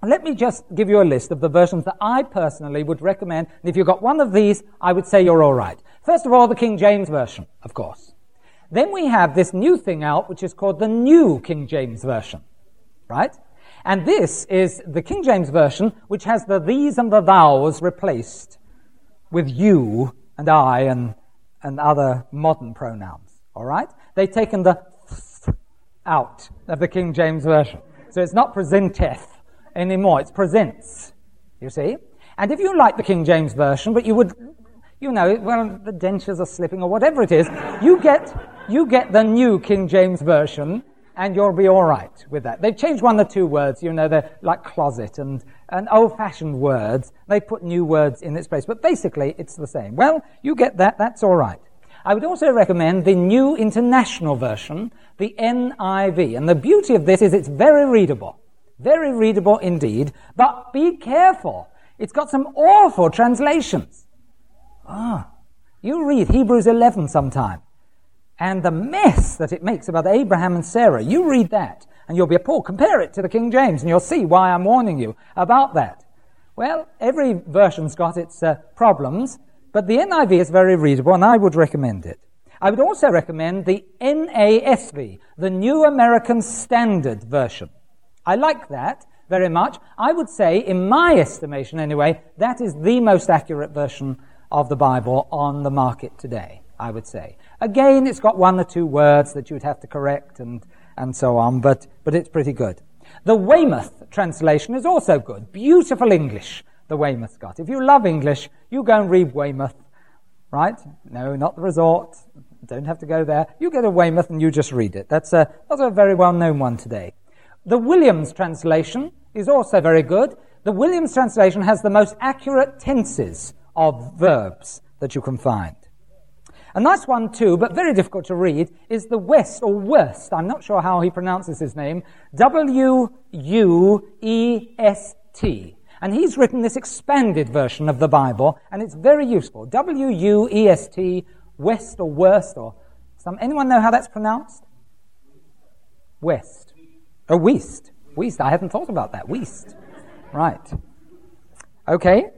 Let me just give you a list of the versions that I personally would recommend. And if you've got one of these, I would say you're all right. First of all, the King James Version, of course. Then we have this new thing out, which is called the New King James Version. Right? And this is the King James Version, which has the these and the thous replaced with you and I and, and other modern pronouns. All right? They've taken the out of the King James Version. So it's not presenteth anymore. It's presents, you see. And if you like the King James Version, but you would, you know, well, the dentures are slipping or whatever it is, you get, you get the new King James Version, and you'll be all right with that. They've changed one or two words, you know, they're like closet and, and old-fashioned words. They put new words in its place, but basically it's the same. Well, you get that, that's all right. I would also recommend the New International Version, the NIV. And the beauty of this is it's very readable. Very readable indeed. But be careful. It's got some awful translations. Ah. You read Hebrews 11 sometime. And the mess that it makes about Abraham and Sarah. You read that. And you'll be appalled. Compare it to the King James and you'll see why I'm warning you about that. Well, every version's got its uh, problems. But the NIV is very readable, and I would recommend it. I would also recommend the NASV, the New American Standard Version. I like that very much. I would say, in my estimation anyway, that is the most accurate version of the Bible on the market today, I would say. Again, it's got one or two words that you'd have to correct and, and so on, but, but it's pretty good. The Weymouth translation is also good. Beautiful English the Weymouth got. If you love English, you go and read Weymouth, right? No, not the resort. Don't have to go there. You get a Weymouth and you just read it. That's a, that's a very well known one today. The Williams translation is also very good. The Williams translation has the most accurate tenses of verbs that you can find. A nice one too, but very difficult to read, is the West or Worst. I'm not sure how he pronounces his name. W U E S T. And he's written this expanded version of the Bible, and it's very useful. W U E S T, West or Worst, or some. Anyone know how that's pronounced? West. Oh, West. West. I hadn't thought about that. West. Right. Okay.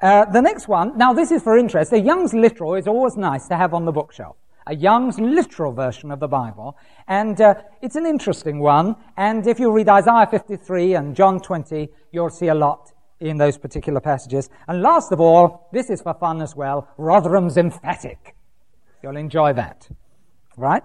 Uh, the next one. Now, this is for interest. A Young's Literal is always nice to have on the bookshelf a Young's literal version of the Bible. And uh, it's an interesting one. And if you read Isaiah 53 and John 20, you'll see a lot in those particular passages. And last of all, this is for fun as well, Rotherham's emphatic. You'll enjoy that. Right?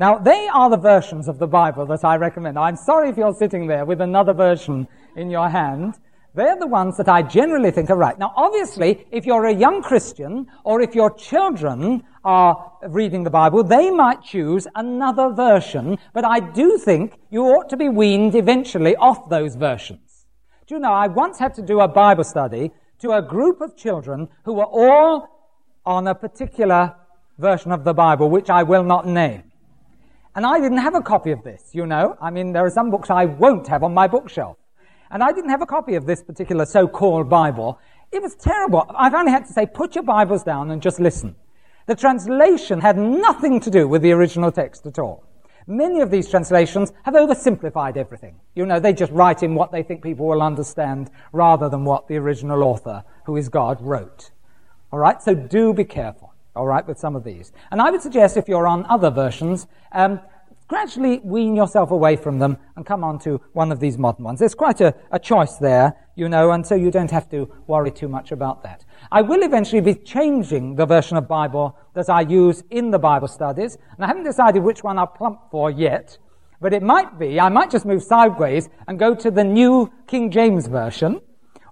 Now, they are the versions of the Bible that I recommend. I'm sorry if you're sitting there with another version in your hand. They're the ones that I generally think are right. Now, obviously, if you're a young Christian or if your children are reading the Bible, they might choose another version, but I do think you ought to be weaned eventually off those versions. Do you know, I once had to do a Bible study to a group of children who were all on a particular version of the Bible, which I will not name. And I didn't have a copy of this, you know. I mean, there are some books I won't have on my bookshelf. And I didn't have a copy of this particular so-called Bible. It was terrible. I've only had to say, put your Bibles down and just listen. The translation had nothing to do with the original text at all. Many of these translations have oversimplified everything. You know, they just write in what they think people will understand rather than what the original author, who is God, wrote. All right, so do be careful, all right, with some of these. And I would suggest if you're on other versions, um, gradually wean yourself away from them and come on to one of these modern ones. There's quite a, a choice there, you know, and so you don't have to worry too much about that. I will eventually be changing the version of Bible that I use in the Bible studies, and I haven't decided which one I'll plump for yet, but it might be, I might just move sideways and go to the new King James Version,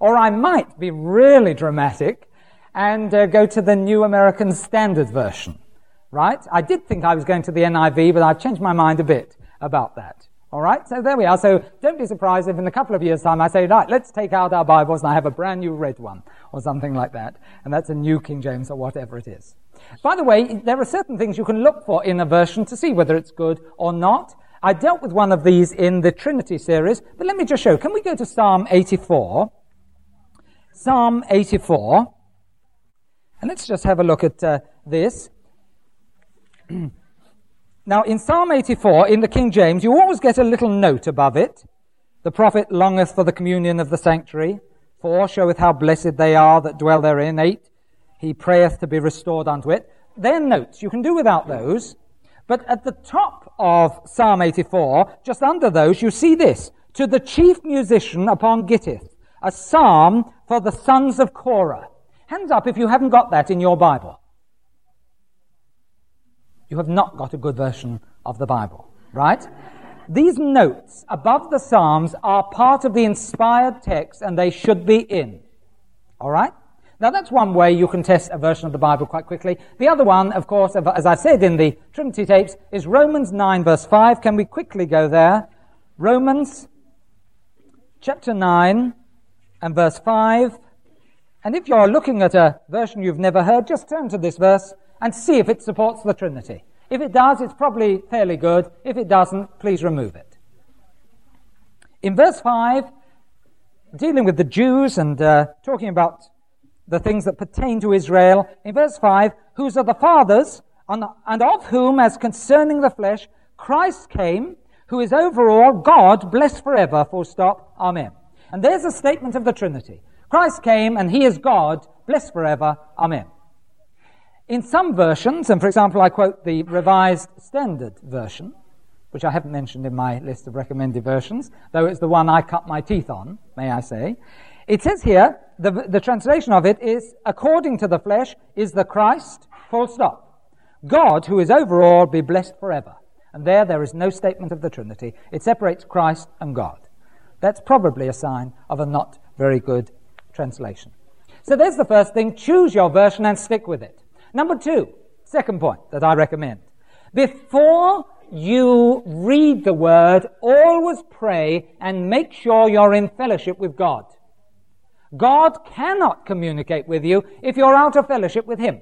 or I might be really dramatic and uh, go to the New American Standard Version right? I did think I was going to the NIV, but I've changed my mind a bit about that. All right, so there we are. So don't be surprised if in a couple of years' time I say, right, let's take out our Bibles and I have a brand new red one or something like that. And that's a new King James or whatever it is. By the way, there are certain things you can look for in a version to see whether it's good or not. I dealt with one of these in the Trinity series, but let me just show. Can we go to Psalm 84? Psalm 84. And let's just have a look at uh, this. now, in Psalm 84, in the King James, you always get a little note above it. The prophet longeth for the communion of the sanctuary. Four showeth how blessed they are that dwell therein. Eight, he prayeth to be restored unto it. They're notes. You can do without those. But at the top of Psalm 84, just under those, you see this. To the chief musician upon Gittith, a psalm for the sons of Korah. Hands up if you haven't got that in your Bible you have not got a good version of the Bible, right? These notes above the Psalms are part of the inspired text and they should be in. All right? Now that's one way you can test a version of the Bible quite quickly. The other one, of course, as I said in the Trinity tapes, is Romans 9 verse 5. Can we quickly go there? Romans chapter 9 and verse 5. And if you're looking at a version you've never heard, just turn to this verse and see if it supports the Trinity. If it does, it's probably fairly good. If it doesn't, please remove it. In verse 5, dealing with the Jews and uh, talking about the things that pertain to Israel, in verse 5, whose are the fathers, and of whom, as concerning the flesh, Christ came, who is over all God, blessed forever, full stop, amen. And there's a statement of the Trinity. Christ came and he is God, blessed forever. Amen. In some versions, and for example, I quote the Revised Standard Version, which I haven't mentioned in my list of recommended versions, though it's the one I cut my teeth on, may I say. It says here, the, the translation of it is, according to the flesh, is the Christ, full stop. God, who is over all, be blessed forever. And there, there is no statement of the Trinity. It separates Christ and God. That's probably a sign of a not very good translation. So there's the first thing. Choose your version and stick with it. Number two, second point that I recommend. Before you read the word, always pray and make sure you're in fellowship with God. God cannot communicate with you if you're out of fellowship with Him.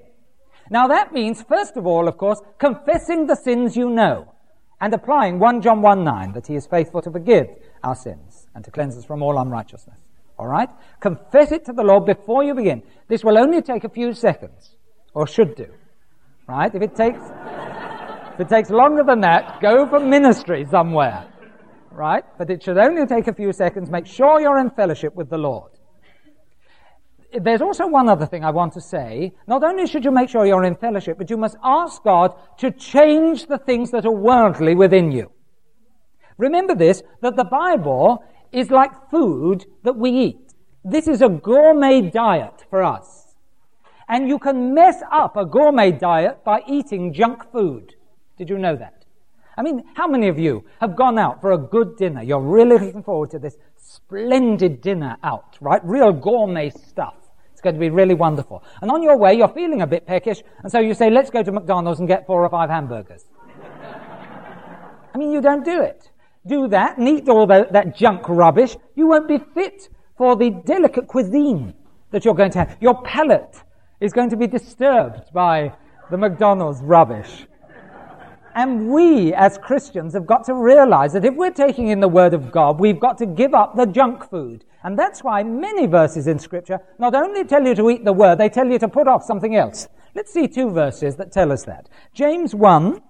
Now that means, first of all, of course, confessing the sins you know and applying 1 John 1 9 that He is faithful to forgive our sins and to cleanse us from all unrighteousness. All right? Confess it to the Lord before you begin. This will only take a few seconds, or should do. Right? If it takes, if it takes longer than that, go for ministry somewhere. Right? But it should only take a few seconds. Make sure you're in fellowship with the Lord. There's also one other thing I want to say. Not only should you make sure you're in fellowship, but you must ask God to change the things that are worldly within you. Remember this, that the Bible is like food that we eat. This is a gourmet diet for us. And you can mess up a gourmet diet by eating junk food. Did you know that? I mean, how many of you have gone out for a good dinner? You're really looking forward to this splendid dinner out, right? Real gourmet stuff. It's going to be really wonderful. And on your way, you're feeling a bit peckish, and so you say, let's go to McDonald's and get four or five hamburgers. I mean, you don't do it do that and eat all the, that junk rubbish, you won't be fit for the delicate cuisine that you're going to have. Your palate is going to be disturbed by the McDonald's rubbish. And we, as Christians, have got to realize that if we're taking in the Word of God, we've got to give up the junk food. And that's why many verses in Scripture not only tell you to eat the Word, they tell you to put off something else. Let's see two verses that tell us that. James 1,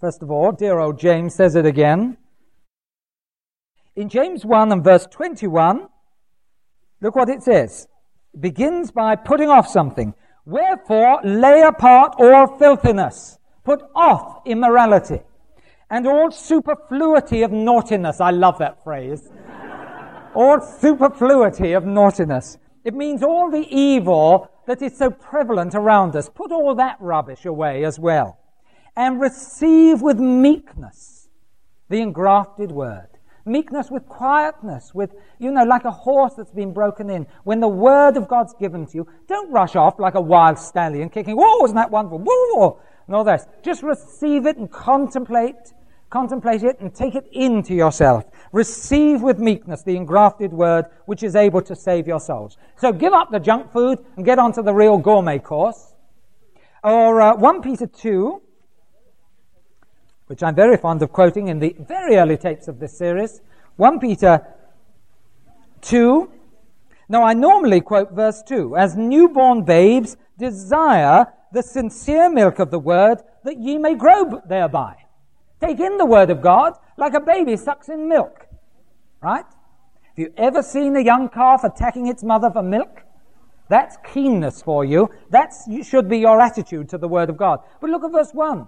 First of all, dear old James says it again. In James 1 and verse 21, look what it says. It begins by putting off something. Wherefore, lay apart all filthiness. Put off immorality and all superfluity of naughtiness. I love that phrase. all superfluity of naughtiness. It means all the evil that is so prevalent around us. Put all that rubbish away as well and receive with meekness the engrafted word. Meekness with quietness, with, you know, like a horse that's been broken in. When the word of God's given to you, don't rush off like a wild stallion kicking, whoa, isn't that wonderful? Whoa, and all this. Just receive it and contemplate, contemplate it and take it into yourself. Receive with meekness the engrafted word which is able to save your souls. So give up the junk food and get onto the real gourmet course. Or uh, 1 Peter 2, which I'm very fond of quoting in the very early tapes of this series. 1 Peter 2. Now, I normally quote verse 2 As newborn babes, desire the sincere milk of the word that ye may grow thereby. Take in the word of God like a baby sucks in milk. Right? Have you ever seen a young calf attacking its mother for milk? That's keenness for you. That should be your attitude to the word of God. But look at verse 1.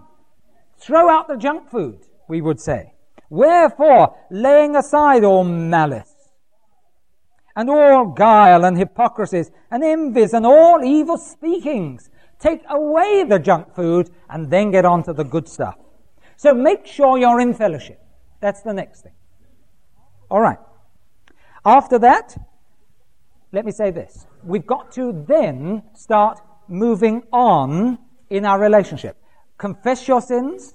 Throw out the junk food, we would say. Wherefore, laying aside all malice, and all guile and hypocrisies, and envies, and all evil speakings, take away the junk food, and then get on to the good stuff. So make sure you're in fellowship. That's the next thing. All right. After that, let me say this. We've got to then start moving on in our relationship. Confess your sins,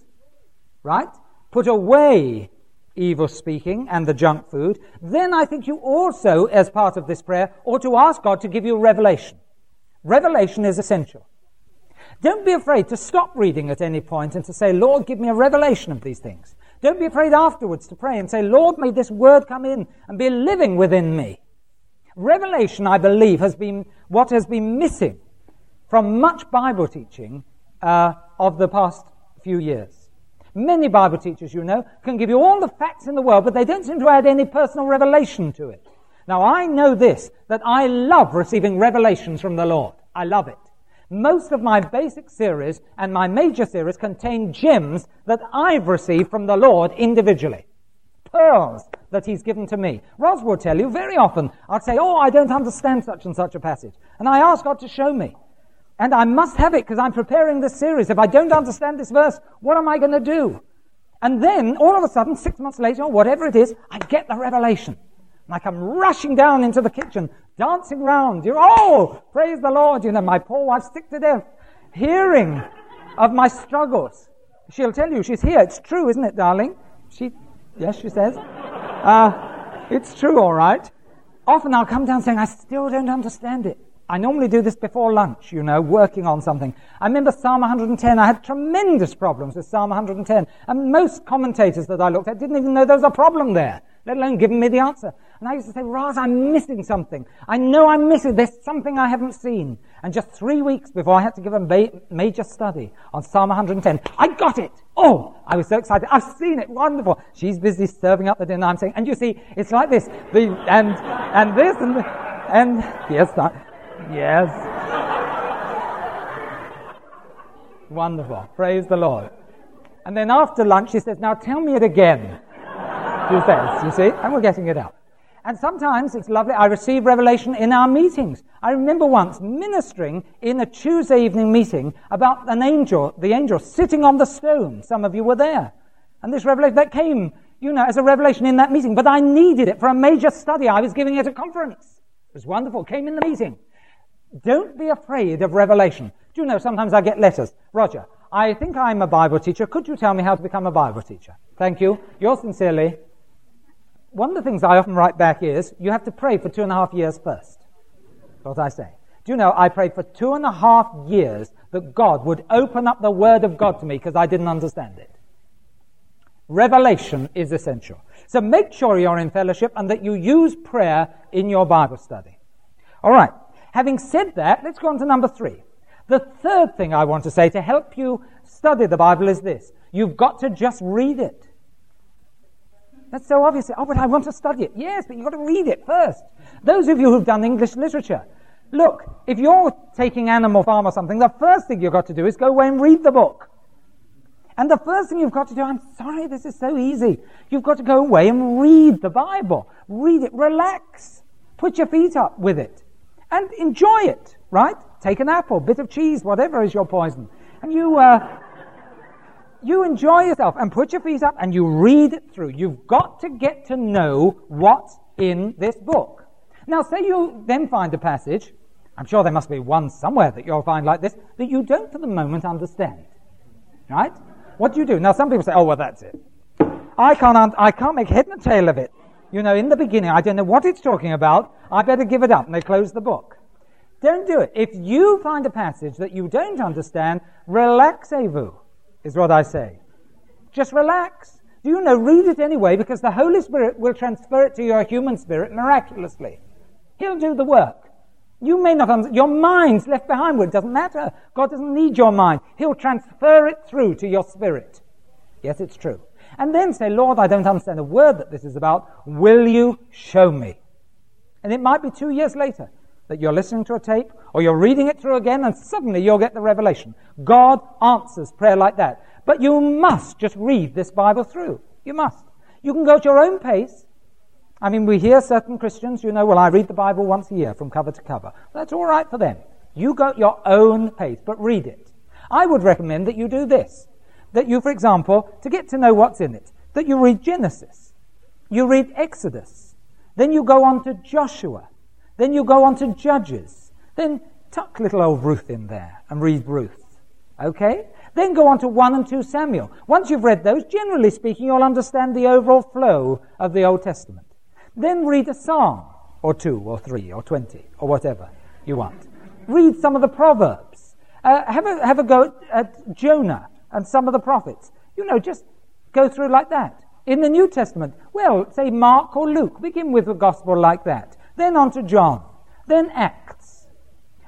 right? Put away evil speaking and the junk food. Then I think you also, as part of this prayer, ought to ask God to give you revelation. Revelation is essential. Don't be afraid to stop reading at any point and to say, Lord, give me a revelation of these things. Don't be afraid afterwards to pray and say, Lord, may this word come in and be living within me. Revelation, I believe, has been what has been missing from much Bible teaching uh, of the past few years. Many Bible teachers, you know, can give you all the facts in the world, but they don't seem to add any personal revelation to it. Now, I know this, that I love receiving revelations from the Lord. I love it. Most of my basic series and my major series contain gems that I've received from the Lord individually. Pearls that He's given to me. Ros will tell you very often, I'll say, Oh, I don't understand such and such a passage. And I ask God to show me. And I must have it because I'm preparing this series. If I don't understand this verse, what am I going to do? And then, all of a sudden, six months later, or whatever it is, I get the revelation. And I come rushing down into the kitchen, dancing round. You're, oh, praise the Lord. You know, my poor wife sick to death, hearing of my struggles. She'll tell you she's here. It's true, isn't it, darling? She, yes, she says. Uh, it's true, all right. Often I'll come down saying, I still don't understand it. I normally do this before lunch, you know, working on something. I remember Psalm 110. I had tremendous problems with Psalm 110. And most commentators that I looked at didn't even know there was a problem there, let alone giving me the answer. And I used to say, Raz, I'm missing something. I know I'm missing. There's something I haven't seen. And just three weeks before I had to give a ma- major study on Psalm 110, I got it. Oh, I was so excited. I've seen it. Wonderful. She's busy serving up the dinner. I'm saying, and you see, it's like this. The, and, and this and, the, and yes, that, Yes. Wonderful. Praise the Lord. And then after lunch, he says, Now tell me it again. He says, you see, and we're getting it out. And sometimes it's lovely. I receive revelation in our meetings. I remember once ministering in a Tuesday evening meeting about an angel, the angel sitting on the stone. Some of you were there. And this revelation that came, you know, as a revelation in that meeting. But I needed it for a major study I was giving at a conference. It was wonderful. Came in the meeting. Don't be afraid of revelation. Do you know, sometimes I get letters. Roger, I think I'm a Bible teacher. Could you tell me how to become a Bible teacher? Thank you. Yours sincerely. One of the things I often write back is, you have to pray for two and a half years first. That's what I say. Do you know, I prayed for two and a half years that God would open up the Word of God to me because I didn't understand it. Revelation is essential. So make sure you're in fellowship and that you use prayer in your Bible study. All right. Having said that, let's go on to number three. The third thing I want to say to help you study the Bible is this. You've got to just read it. That's so obvious. Oh, but I want to study it. Yes, but you've got to read it first. Those of you who've done English literature, look, if you're taking Animal Farm or something, the first thing you've got to do is go away and read the book. And the first thing you've got to do, I'm sorry, this is so easy. You've got to go away and read the Bible. Read it. Relax. Put your feet up with it and enjoy it, right? Take an apple, bit of cheese, whatever is your poison. And you, uh, you enjoy yourself and put your feet up and you read it through. You've got to get to know what's in this book. Now, say you then find a passage, I'm sure there must be one somewhere that you'll find like this, that you don't for the moment understand. Right? What do you do? Now, some people say, oh, well, that's it. I can't, un- I can't make head and tail of it. You know, in the beginning, I don't know what it's talking about. I better give it up. And they close the book. Don't do it. If you find a passage that you don't understand, relaxez-vous, is what I say. Just relax. Do you know, read it anyway because the Holy Spirit will transfer it to your human spirit miraculously. He'll do the work. You may not understand. Your mind's left behind. It doesn't matter. God doesn't need your mind. He'll transfer it through to your spirit. Yes, it's true and then say, Lord, I don't understand a word that this is about. Will you show me? And it might be two years later that you're listening to a tape or you're reading it through again and suddenly you'll get the revelation. God answers prayer like that. But you must just read this Bible through. You must. You can go at your own pace. I mean, we hear certain Christians, you know, well, I read the Bible once a year from cover to cover. That's all right for them. You go at your own pace, but read it. I would recommend that you do this that you, for example, to get to know what's in it, that you read Genesis, you read Exodus, then you go on to Joshua, Then you go on to Judges. Then tuck little old Ruth in there and read Ruth. Okay? Then go on to 1 and 2 Samuel. Once you've read those, generally speaking, you'll understand the overall flow of the Old Testament. Then read a psalm, or two, or three, or 20, or whatever you want. Read some of the Proverbs. Uh, have, a, have a go at, at Jonah and some of the prophets. You know, just go through like that. In the New Testament, well, say Mark or Luke. Begin with a gospel like that. Then on to John. Then Acts.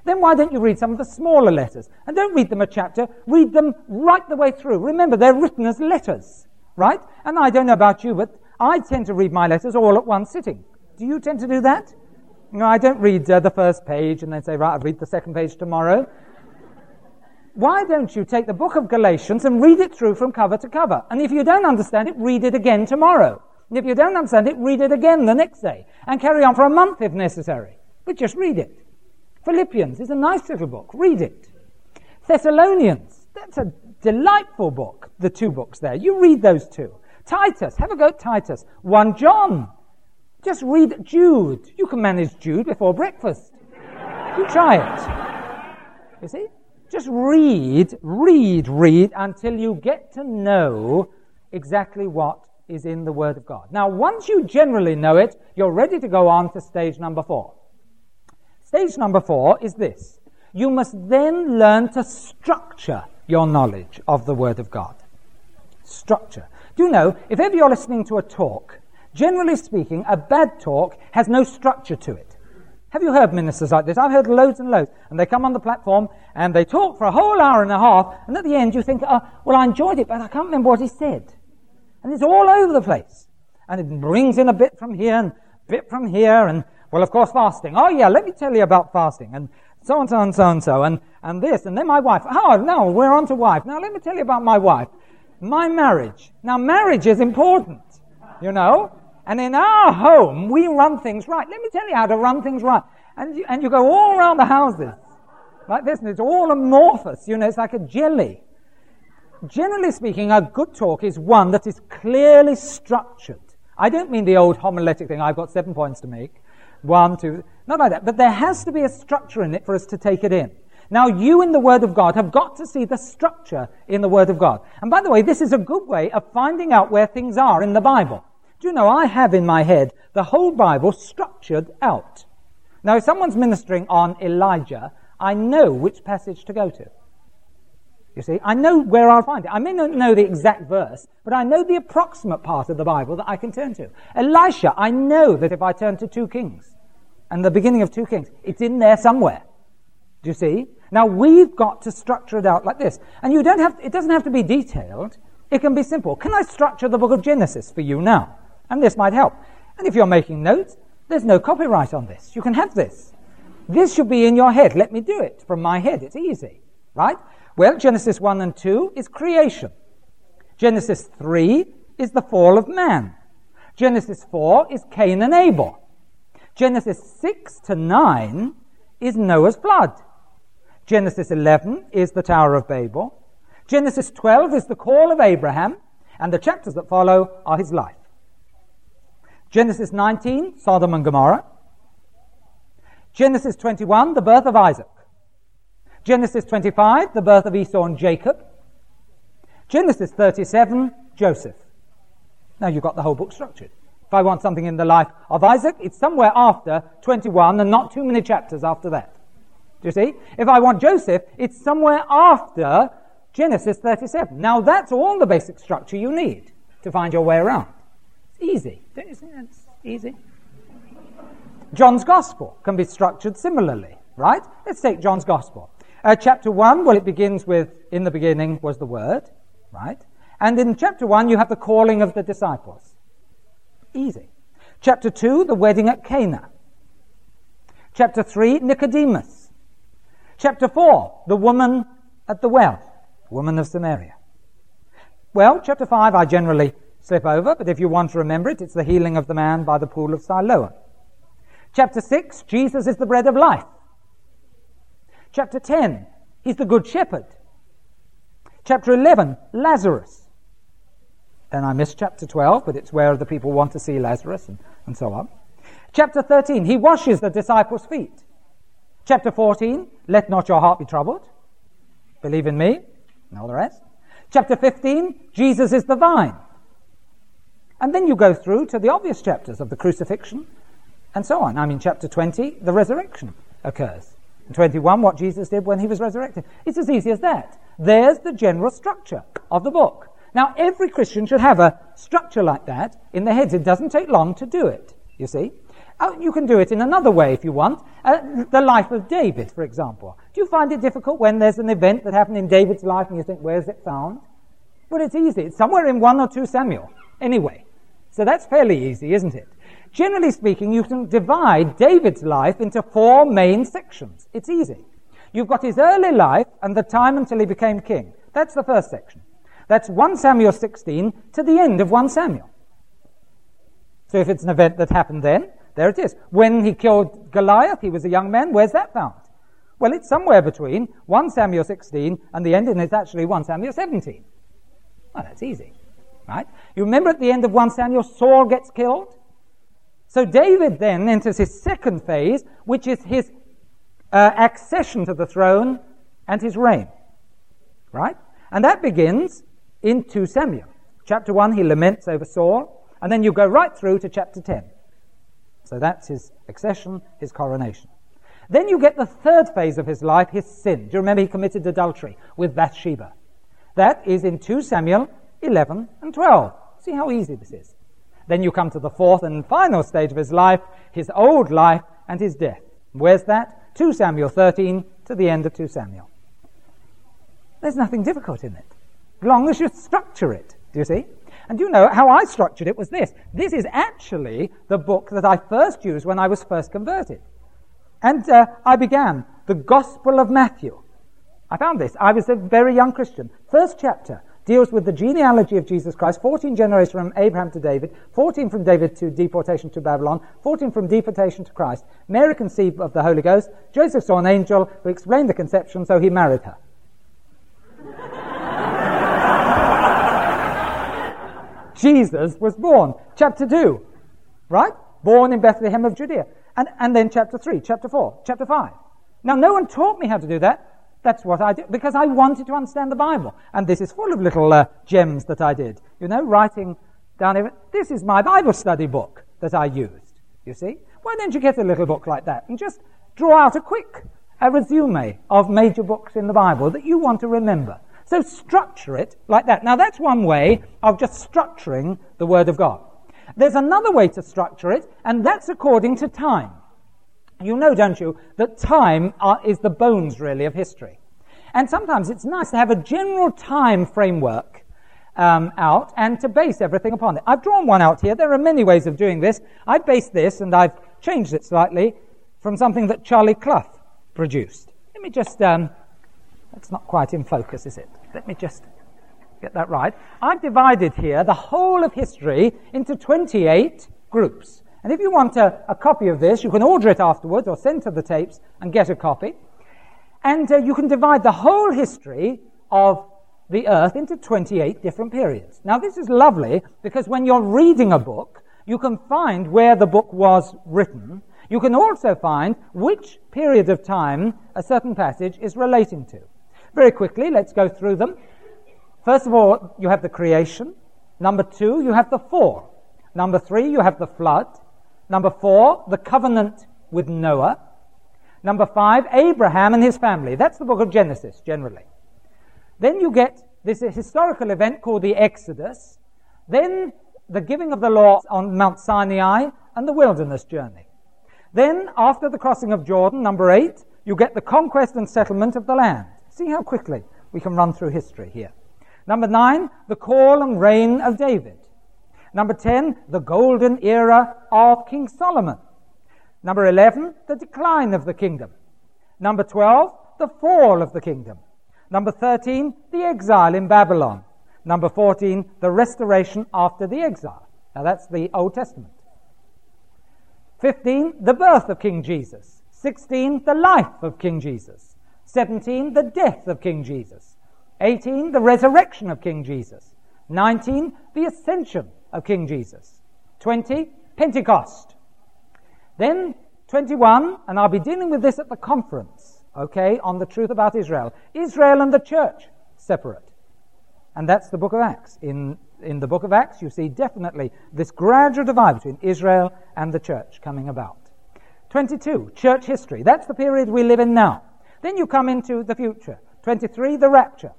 Then why don't you read some of the smaller letters? And don't read them a chapter, read them right the way through. Remember, they're written as letters, right? And I don't know about you, but I tend to read my letters all at one sitting. Do you tend to do that? No, I don't read uh, the first page and then say, right, I'll read the second page tomorrow why don't you take the book of Galatians and read it through from cover to cover? And if you don't understand it, read it again tomorrow. And if you don't understand it, read it again the next day. And carry on for a month if necessary. But just read it. Philippians is a nice little book. Read it. Thessalonians, that's a delightful book, the two books there. You read those two. Titus, have a go at Titus. 1 John. Just read Jude. You can manage Jude before breakfast. You try it. You see? Just read, read, read until you get to know exactly what is in the Word of God. Now, once you generally know it, you're ready to go on to stage number four. Stage number four is this. You must then learn to structure your knowledge of the Word of God. Structure. Do you know, if ever you're listening to a talk, generally speaking, a bad talk has no structure to it. Have you heard ministers like this? I've heard loads and loads. And they come on the platform and they talk for a whole hour and a half, and at the end you think, oh, well, I enjoyed it, but I can't remember what he said. And it's all over the place. And it brings in a bit from here and a bit from here, and, well, of course, fasting. Oh, yeah, let me tell you about fasting. And so and so and so and so, and, and this, and then my wife. Oh, no, we're on to wife. Now, let me tell you about my wife. My marriage. Now, marriage is important, you know. And in our home, we run things right. Let me tell you how to run things right. And you, and you go all around the houses like this, and it's all amorphous. You know, it's like a jelly. Generally speaking, a good talk is one that is clearly structured. I don't mean the old homiletic thing, I've got seven points to make. One, two, not like that. But there has to be a structure in it for us to take it in. Now, you in the Word of God have got to see the structure in the Word of God. And by the way, this is a good way of finding out where things are in the Bible. Do you know, I have in my head the whole Bible structured out. Now, if someone's ministering on Elijah, I know which passage to go to. You see, I know where I'll find it. I may not know the exact verse, but I know the approximate part of the Bible that I can turn to. Elisha, I know that if I turn to 2 Kings, and the beginning of 2 Kings, it's in there somewhere. Do you see? Now we've got to structure it out like this. And you don't have, it doesn't have to be detailed. It can be simple. Can I structure the book of Genesis for you now? And this might help. And if you're making notes, there's no copyright on this. You can have this. This should be in your head. Let me do it from my head. It's easy, right? Well, Genesis 1 and 2 is creation. Genesis 3 is the fall of man. Genesis 4 is Cain and Abel. Genesis 6 to 9 is Noah's flood. Genesis 11 is the Tower of Babel. Genesis 12 is the call of Abraham, and the chapters that follow are his life. Genesis 19, Sodom and Gomorrah. Genesis 21, the birth of Isaac. Genesis 25, the birth of Esau and Jacob. Genesis 37, Joseph. Now you've got the whole book structured. If I want something in the life of Isaac, it's somewhere after 21 and not too many chapters after that. Do you see? If I want Joseph, it's somewhere after Genesis 37. Now that's all the basic structure you need to find your way around. It's easy. That's easy? John's Gospel can be structured similarly, right? Let's take John's Gospel. Uh, chapter 1, well, it begins with, in the beginning was the Word, right? And in chapter 1, you have the calling of the disciples. Easy. Chapter 2, the wedding at Cana. Chapter 3, Nicodemus. Chapter 4, the woman at the well, woman of Samaria. Well, chapter 5, I generally slip over, but if you want to remember it, it's the healing of the man by the pool of Siloam. Chapter 6, Jesus is the bread of life. Chapter 10, he's the good shepherd. Chapter 11, Lazarus. Then I missed chapter 12, but it's where the people want to see Lazarus and, and so on. Chapter 13, he washes the disciples' feet. Chapter 14, let not your heart be troubled. Believe in me, and all the rest. Chapter 15, Jesus is the vine. And then you go through to the obvious chapters of the crucifixion and so on. I mean, chapter 20, the resurrection occurs. In 21, what Jesus did when he was resurrected. It's as easy as that. There's the general structure of the book. Now, every Christian should have a structure like that in their heads. It doesn't take long to do it, you see. Oh, you can do it in another way if you want. Uh, the life of David, for example. Do you find it difficult when there's an event that happened in David's life and you think, where's it found? Well, it's easy. It's somewhere in 1 or 2 Samuel. Anyway. So that's fairly easy, isn't it? Generally speaking, you can divide David's life into four main sections. It's easy. You've got his early life and the time until he became king. That's the first section. That's 1 Samuel 16 to the end of 1 Samuel. So if it's an event that happened then, there it is. When he killed Goliath, he was a young man. Where's that found? Well, it's somewhere between 1 Samuel 16 and the end, and it's actually 1 Samuel 17. Well, that's easy, right? You remember at the end of 1 Samuel, Saul gets killed? So David then enters his second phase, which is his uh, accession to the throne and his reign. Right? And that begins in 2 Samuel. Chapter 1, he laments over Saul, and then you go right through to chapter 10. So that's his accession, his coronation. Then you get the third phase of his life, his sin. Do you remember he committed adultery with Bathsheba? That is in 2 Samuel 11 and 12. See how easy this is. Then you come to the fourth and final stage of his life, his old life and his death. Where's that? 2 Samuel 13 to the end of 2 Samuel. There's nothing difficult in it, as long as you structure it. Do you see? And you know how I structured it was this. This is actually the book that I first used when I was first converted. And uh, I began the Gospel of Matthew. I found this. I was a very young Christian. First chapter deals with the genealogy of Jesus Christ, 14 generations from Abraham to David, 14 from David to deportation to Babylon, 14 from deportation to Christ. Mary conceived of the Holy Ghost. Joseph saw an angel who explained the conception, so he married her. Jesus was born. Chapter 2, right? Born in Bethlehem of Judea. And, and then chapter 3, chapter 4, chapter 5. Now, no one taught me how to do that. That's what I did because I wanted to understand the Bible. And this is full of little uh, gems that I did. You know, writing down here. This is my Bible study book that I used. You see? Why don't you get a little book like that and just draw out a quick a resume of major books in the Bible that you want to remember? So structure it like that. Now that's one way of just structuring the Word of God. There's another way to structure it, and that's according to time. You know, don't you, that time are, is the bones, really, of history. And sometimes it's nice to have a general time framework um, out and to base everything upon it. I've drawn one out here. There are many ways of doing this. I've based this and I've changed it slightly from something that Charlie Clough produced. Let me just, um, that's not quite in focus, is it? Let me just get that right. I've divided here the whole of history into 28 groups. And if you want a, a, copy of this, you can order it afterwards or send to the tapes and get a copy. And uh, you can divide the whole history of the earth into 28 different periods. Now, this is lovely because when you're reading a book, you can find where the book was written. You can also find which period of time a certain passage is relating to. Very quickly, let's go through them. First of all, you have the creation. Number two, you have the fall. Number three, you have the flood. Number four, the covenant with Noah. Number five, Abraham and his family. That's the book of Genesis, generally. Then you get this historical event called the Exodus. Then the giving of the law on Mount Sinai and the wilderness journey. Then, after the crossing of Jordan, number eight, you get the conquest and settlement of the land. See how quickly we can run through history here. Number nine, the call and reign of David. Number 10, the golden era of King Solomon. Number 11, the decline of the kingdom. Number 12, the fall of the kingdom. Number 13, the exile in Babylon. Number 14, the restoration after the exile. Now that's the Old Testament. 15, the birth of King Jesus. 16, the life of King Jesus. 17, the death of King Jesus. 18, the resurrection of King Jesus. 19, the ascension of King Jesus. 20, Pentecost. Then 21, and I'll be dealing with this at the conference, okay, on the truth about Israel. Israel and the church, separate. And that's the book of Acts. In, in the book of Acts, you see definitely this gradual divide between Israel and the church coming about. 22, church history. That's the period we live in now. Then you come into the future. 23, the rapture.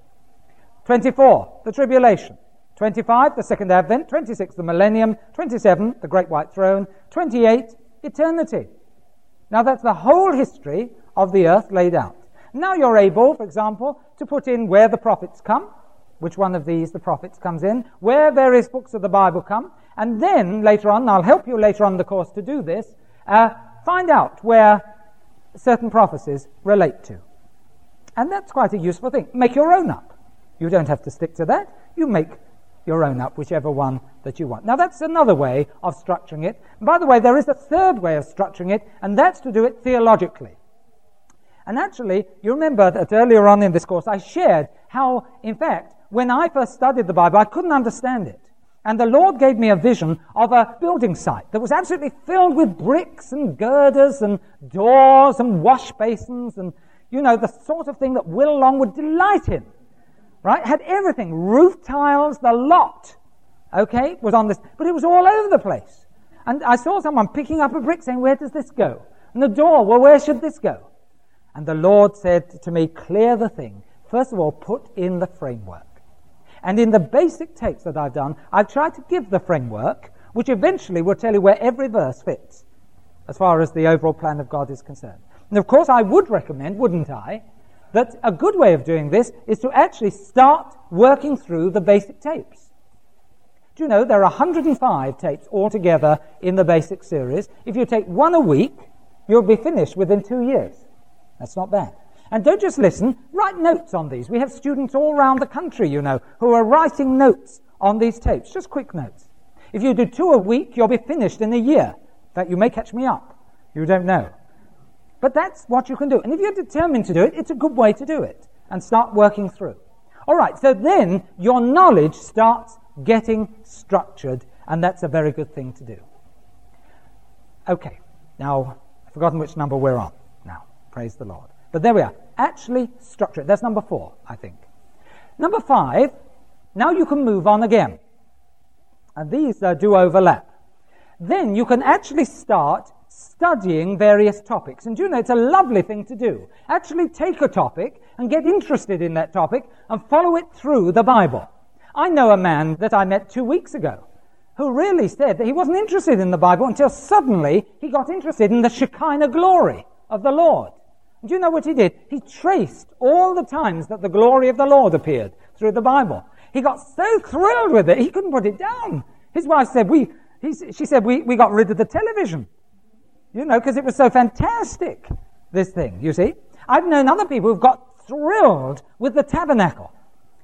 24, the tribulation. 25, the second advent. 26, the millennium. 27, the great white throne. 28, eternity. Now that's the whole history of the earth laid out. Now you're able, for example, to put in where the prophets come, which one of these the prophets comes in, where various books of the Bible come, and then later on, I'll help you later on the course to do this, uh, find out where certain prophecies relate to. And that's quite a useful thing. Make your own up. You don't have to stick to that. You make your own up, whichever one that you want. Now, that's another way of structuring it. And by the way, there is a third way of structuring it, and that's to do it theologically. And actually, you remember that earlier on in this course, I shared how, in fact, when I first studied the Bible, I couldn't understand it. And the Lord gave me a vision of a building site that was absolutely filled with bricks and girders and doors and wash basins and, you know, the sort of thing that Will Long would delight in. Right? Had everything. Roof tiles, the lot. Okay? Was on this. But it was all over the place. And I saw someone picking up a brick saying, where does this go? And the door, well, where should this go? And the Lord said to me, clear the thing. First of all, put in the framework. And in the basic tapes that I've done, I've tried to give the framework, which eventually will tell you where every verse fits, as far as the overall plan of God is concerned. And of course, I would recommend, wouldn't I, that a good way of doing this is to actually start working through the basic tapes. Do you know there are 105 tapes altogether in the basic series? If you take one a week, you'll be finished within two years. That's not bad. And don't just listen, write notes on these. We have students all around the country, you know, who are writing notes on these tapes, just quick notes. If you do two a week, you'll be finished in a year. Fact, you may catch me up. You don't know. But that's what you can do. And if you're determined to do it, it's a good way to do it and start working through. All right, so then your knowledge starts getting structured, and that's a very good thing to do. Okay, now I've forgotten which number we're on now. Praise the Lord. But there we are. Actually structure it. That's number four, I think. Number five, now you can move on again. And these uh, do overlap. Then you can actually start studying various topics. And you know, it's a lovely thing to do. Actually take a topic and get interested in that topic and follow it through the Bible. I know a man that I met two weeks ago who really said that he wasn't interested in the Bible until suddenly he got interested in the Shekinah glory of the Lord. Do you know what he did? He traced all the times that the glory of the Lord appeared through the Bible. He got so thrilled with it, he couldn't put it down. His wife said, we, he, she said, we, we got rid of the television. You know, because it was so fantastic, this thing, you see. I've known other people who've got thrilled with the tabernacle.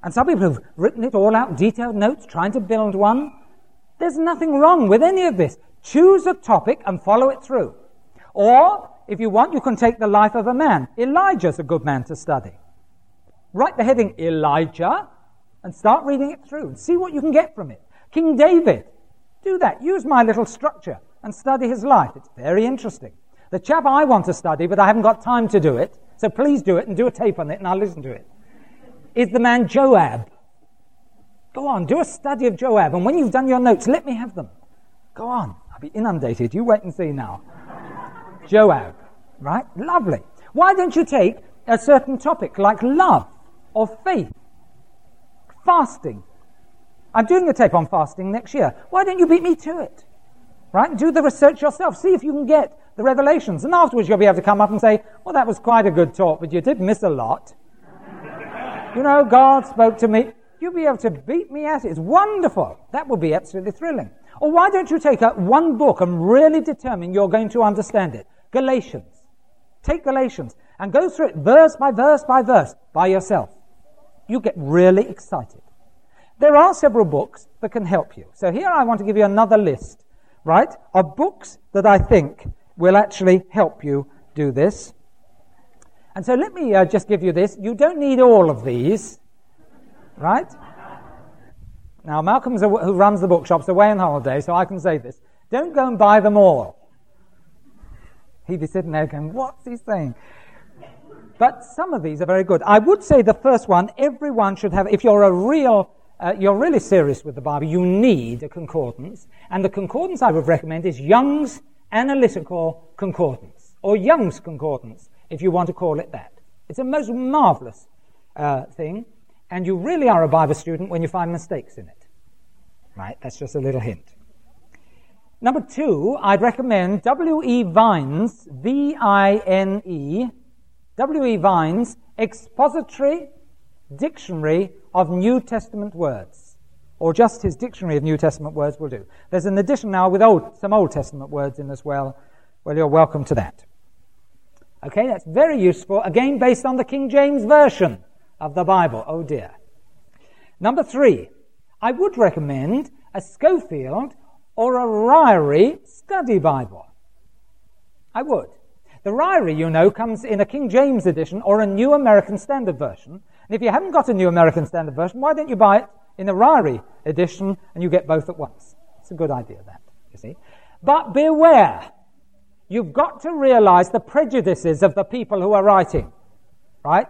And some people have written it all out, detailed notes, trying to build one. There's nothing wrong with any of this. Choose a topic and follow it through. Or if you want, you can take the life of a man. Elijah's a good man to study. Write the heading Elijah and start reading it through and see what you can get from it. King David, do that. Use my little structure and study his life. It's very interesting. The chap I want to study, but I haven't got time to do it, so please do it and do a tape on it and I'll listen to it, is the man Joab. Go on, do a study of Joab, and when you've done your notes, let me have them. Go on. I'll be inundated. You wait and see now. Joab, right? Lovely. Why don't you take a certain topic like love or faith, fasting? I'm doing a tape on fasting next year. Why don't you beat me to it? Right? Do the research yourself. See if you can get the revelations. And afterwards you'll be able to come up and say, well, that was quite a good talk, but you did miss a lot. you know, God spoke to me. You'll be able to beat me at it. It's wonderful. That would be absolutely thrilling. Or why don't you take out one book and really determine you're going to understand it? Galatians. Take Galatians and go through it verse by verse by verse by yourself. You get really excited. There are several books that can help you. So here I want to give you another list, right, of books that I think will actually help you do this. And so let me uh, just give you this. You don't need all of these, right? Now, Malcolm, who runs the bookshops, away on holiday, so I can say this. Don't go and buy them all. He'd be sitting there going, What's he saying? But some of these are very good. I would say the first one, everyone should have, if you're a real, uh, you're really serious with the Bible, you need a concordance. And the concordance I would recommend is Young's Analytical Concordance, or Young's Concordance, if you want to call it that. It's a most marvelous uh, thing, and you really are a Bible student when you find mistakes in it. Right? That's just a little hint. Number two, I'd recommend W.E. Vine's, V I N E, W.E. Vine's Expository Dictionary of New Testament Words, or just his Dictionary of New Testament Words will do. There's an edition now with old, some Old Testament words in as well. Well, you're welcome to that. Okay, that's very useful, again based on the King James Version of the Bible. Oh dear. Number three, I would recommend a Scofield or a Ryrie study Bible. I would. The Ryrie, you know, comes in a King James edition or a New American Standard Version. And if you haven't got a New American Standard Version, why don't you buy it in a Ryrie edition and you get both at once? It's a good idea, that, you see. But beware. You've got to realize the prejudices of the people who are writing. Right?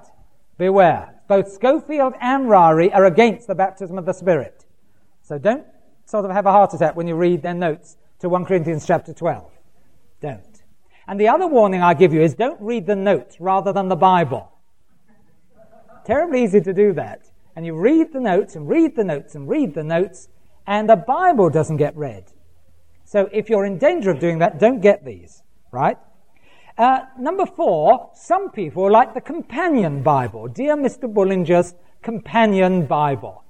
Beware. Both Scofield and Ryrie are against the baptism of the Spirit. So don't sort of have a heart attack when you read their notes to 1 Corinthians chapter 12. Don't. And the other warning I give you is don't read the notes rather than the Bible. Terribly easy to do that. And you read the notes and read the notes and read the notes, and the Bible doesn't get read. So if you're in danger of doing that, don't get these, right? Uh, number four, some people like the companion Bible, dear Mr. Bullinger's companion Bible.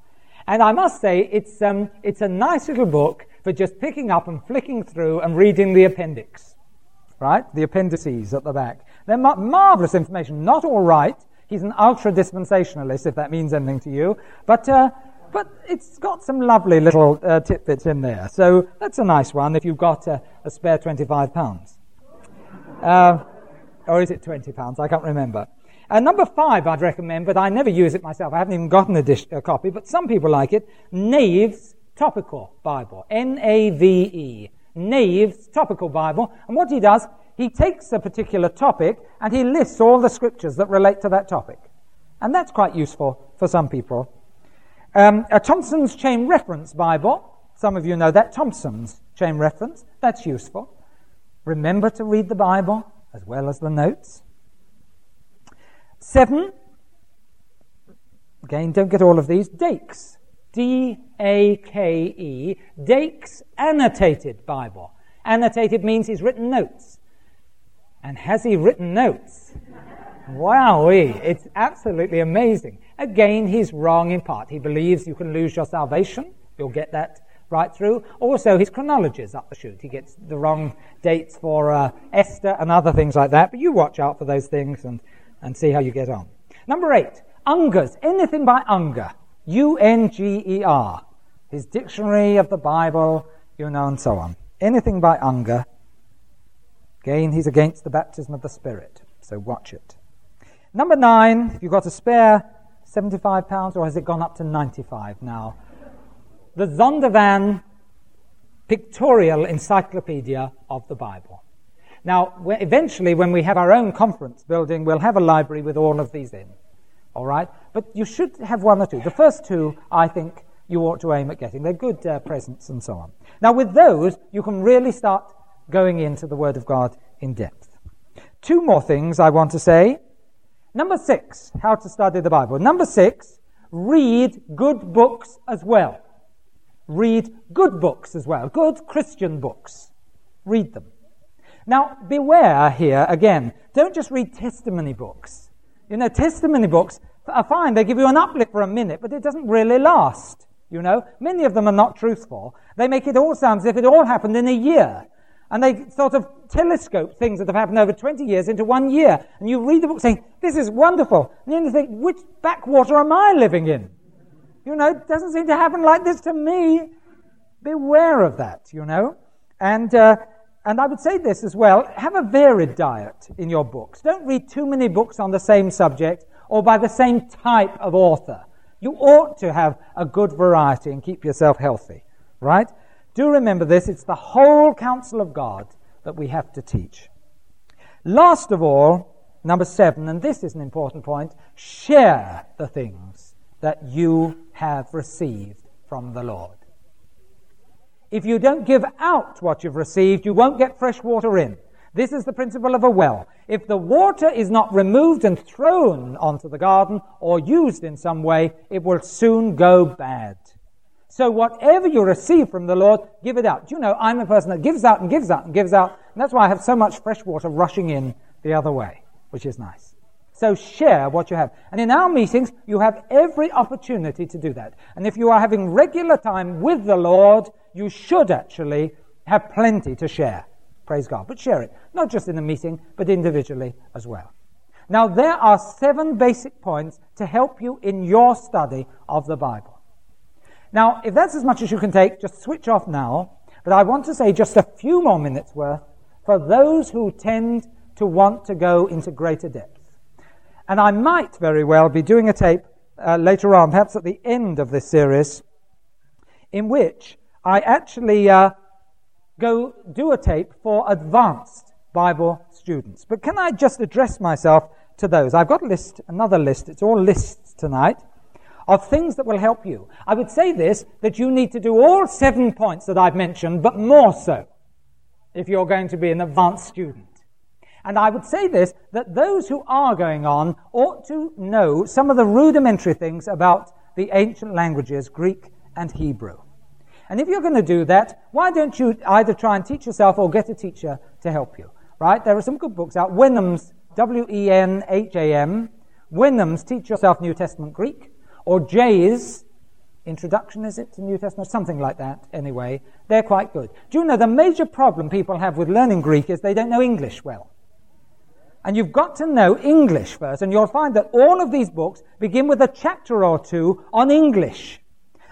And I must say, it's, um, it's a nice little book for just picking up and flicking through and reading the appendix. Right? The appendices at the back. They're mar- marvelous information. Not all right. He's an ultra dispensationalist, if that means anything to you. But, uh, but it's got some lovely little uh, tidbits in there. So that's a nice one if you've got a spare £25. Uh, or is it £20? I can't remember. Uh, number five, I'd recommend, but I never use it myself. I haven't even gotten a, dish, a copy, but some people like it. Nave's Topical Bible. N-A-V-E. Nave's Topical Bible. And what he does, he takes a particular topic and he lists all the scriptures that relate to that topic. And that's quite useful for some people. Um, a Thompson's Chain Reference Bible. Some of you know that. Thompson's Chain Reference. That's useful. Remember to read the Bible as well as the notes. Seven, again, don't get all of these, Dakes. D A K E, Dake's Annotated Bible. Annotated means he's written notes. And has he written notes? Wowee, it's absolutely amazing. Again, he's wrong in part. He believes you can lose your salvation. You'll get that right through. Also, his chronology is up the chute. He gets the wrong dates for uh, Esther and other things like that. But you watch out for those things and and see how you get on. Number eight, Unger's. Anything by Unger. U-N-G-E-R. His dictionary of the Bible, you know, and so on. Anything by Unger. Again, he's against the baptism of the Spirit. So watch it. Number nine, if you've got a spare 75 pounds, or has it gone up to 95 now? The Zondervan Pictorial Encyclopedia of the Bible. Now, eventually, when we have our own conference building, we'll have a library with all of these in. All right? But you should have one or two. The first two, I think, you ought to aim at getting. They're good uh, presents and so on. Now, with those, you can really start going into the Word of God in depth. Two more things I want to say. Number six, how to study the Bible. Number six, read good books as well. Read good books as well. Good Christian books. Read them. Now, beware here again. Don't just read testimony books. You know, testimony books are fine. They give you an uplift for a minute, but it doesn't really last. You know, many of them are not truthful. They make it all sound as if it all happened in a year. And they sort of telescope things that have happened over 20 years into one year. And you read the book saying, this is wonderful. And then you think, which backwater am I living in? You know, it doesn't seem to happen like this to me. Beware of that, you know. And uh, and I would say this as well have a varied diet in your books. Don't read too many books on the same subject or by the same type of author. You ought to have a good variety and keep yourself healthy, right? Do remember this it's the whole counsel of God that we have to teach. Last of all, number seven, and this is an important point, share the things that you have received from the Lord. If you don't give out what you've received, you won't get fresh water in. This is the principle of a well. If the water is not removed and thrown onto the garden or used in some way, it will soon go bad. So whatever you receive from the Lord, give it out. Do you know, I'm a person that gives out and gives out and gives out, and that's why I have so much fresh water rushing in the other way, which is nice. So share what you have. And in our meetings, you have every opportunity to do that. And if you are having regular time with the Lord, you should actually have plenty to share. Praise God. But share it. Not just in the meeting, but individually as well. Now, there are seven basic points to help you in your study of the Bible. Now, if that's as much as you can take, just switch off now. But I want to say just a few more minutes worth for those who tend to want to go into greater depth. And I might very well be doing a tape uh, later on, perhaps at the end of this series, in which I actually uh, go do a tape for advanced Bible students. But can I just address myself to those? I've got a list, another list, it's all lists tonight, of things that will help you. I would say this, that you need to do all seven points that I've mentioned, but more so if you're going to be an advanced student. And I would say this, that those who are going on ought to know some of the rudimentary things about the ancient languages, Greek and Hebrew. And if you're going to do that, why don't you either try and teach yourself or get a teacher to help you? Right? There are some good books out. Wenham's, W-E-N-H-A-M, Wenham's Teach Yourself New Testament Greek, or Jay's Introduction, is it, to New Testament? Something like that, anyway. They're quite good. Do you know the major problem people have with learning Greek is they don't know English well. And you've got to know English first, and you'll find that all of these books begin with a chapter or two on English.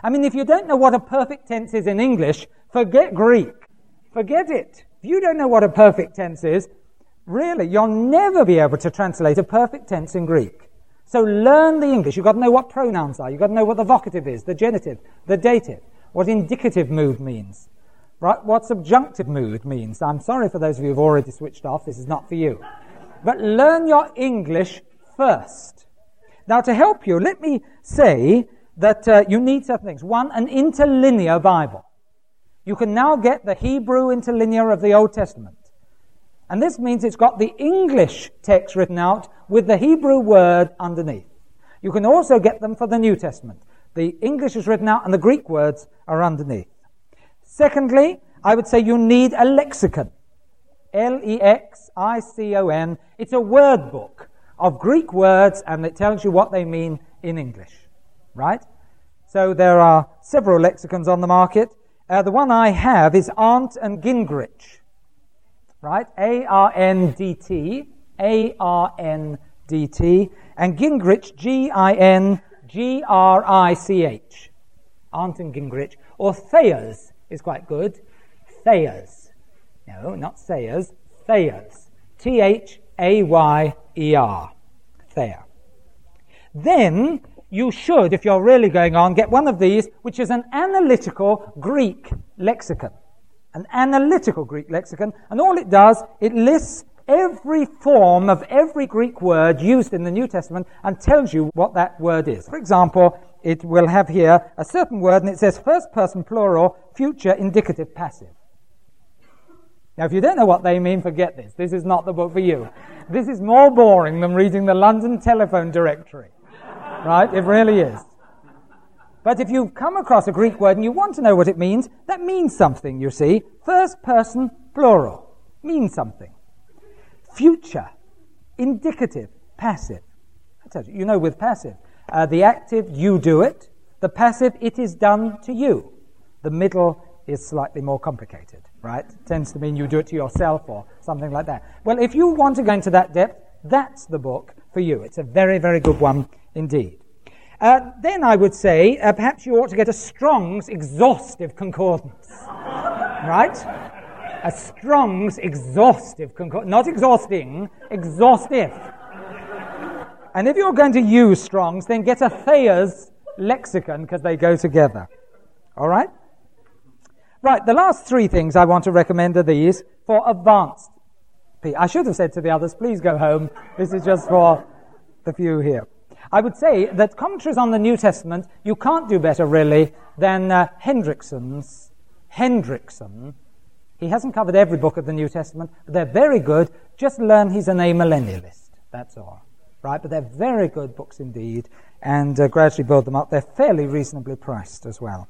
I mean, if you don't know what a perfect tense is in English, forget Greek. Forget it. If you don't know what a perfect tense is, really, you'll never be able to translate a perfect tense in Greek. So learn the English. You've got to know what pronouns are. You've got to know what the vocative is, the genitive, the dative, what indicative mood means, right? What subjunctive mood means. I'm sorry for those of you who've already switched off. This is not for you. But learn your English first. Now, to help you, let me say that uh, you need certain things. One, an interlinear Bible. You can now get the Hebrew interlinear of the Old Testament. And this means it's got the English text written out with the Hebrew word underneath. You can also get them for the New Testament. The English is written out and the Greek words are underneath. Secondly, I would say you need a lexicon. L-E-X-I-C-O-N. It's a word book of Greek words and it tells you what they mean in English right? So there are several lexicons on the market. Uh, the one I have is Arndt and Gingrich, right? A R N D T, A R N D T, and Gingrich, G I N G R I C H. Arndt and Gingrich. Or Thayers is quite good. Thayers. No, not Sayers. Thayers. T H A Y E R. Thayer. Then you should, if you're really going on, get one of these, which is an analytical Greek lexicon. An analytical Greek lexicon. And all it does, it lists every form of every Greek word used in the New Testament and tells you what that word is. For example, it will have here a certain word and it says first person plural, future indicative passive. Now, if you don't know what they mean, forget this. This is not the book for you. This is more boring than reading the London telephone directory right? It really is. But if you come across a Greek word and you want to know what it means, that means something, you see. First person, plural, means something. Future, indicative, passive. I told you, you know with passive. Uh, the active, you do it. The passive, it is done to you. The middle is slightly more complicated, right? It tends to mean you do it to yourself or something like that. Well, if you want to go into that depth, that's the book for you. It's a very, very good one indeed. Uh, then I would say uh, perhaps you ought to get a Strong's exhaustive concordance. right? A Strong's exhaustive concordance. Not exhausting, exhaustive. And if you're going to use Strong's, then get a Thayer's lexicon because they go together. All right? Right, the last three things I want to recommend are these for advanced I should have said to the others, please go home. This is just for the few here. I would say that commentaries on the New Testament, you can't do better really than uh, Hendriksen's. Hendrickson. He hasn't covered every book of the New Testament, but they're very good. Just learn he's an amillennialist. That's all. Right? But they're very good books indeed, and uh, gradually build them up. They're fairly reasonably priced as well.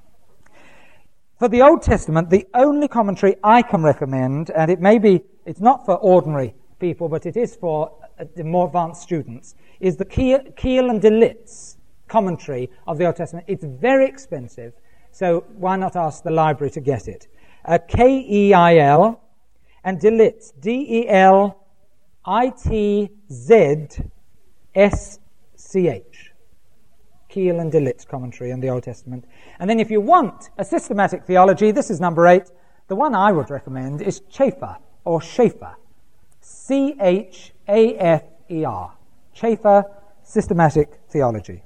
For the Old Testament, the only commentary I can recommend, and it may be, it's not for ordinary people, but it is for uh, the more advanced students, is the Keil and Delitzsch commentary of the Old Testament. It's very expensive, so why not ask the library to get it? Uh, K E I L and Delitzsch, D E L I T Z S C H. Keil and Delitzsch commentary on the Old Testament. And then if you want a systematic theology, this is number eight. The one I would recommend is Chafer or Schaeffer. C H A F E R. Chafer Systematic Theology.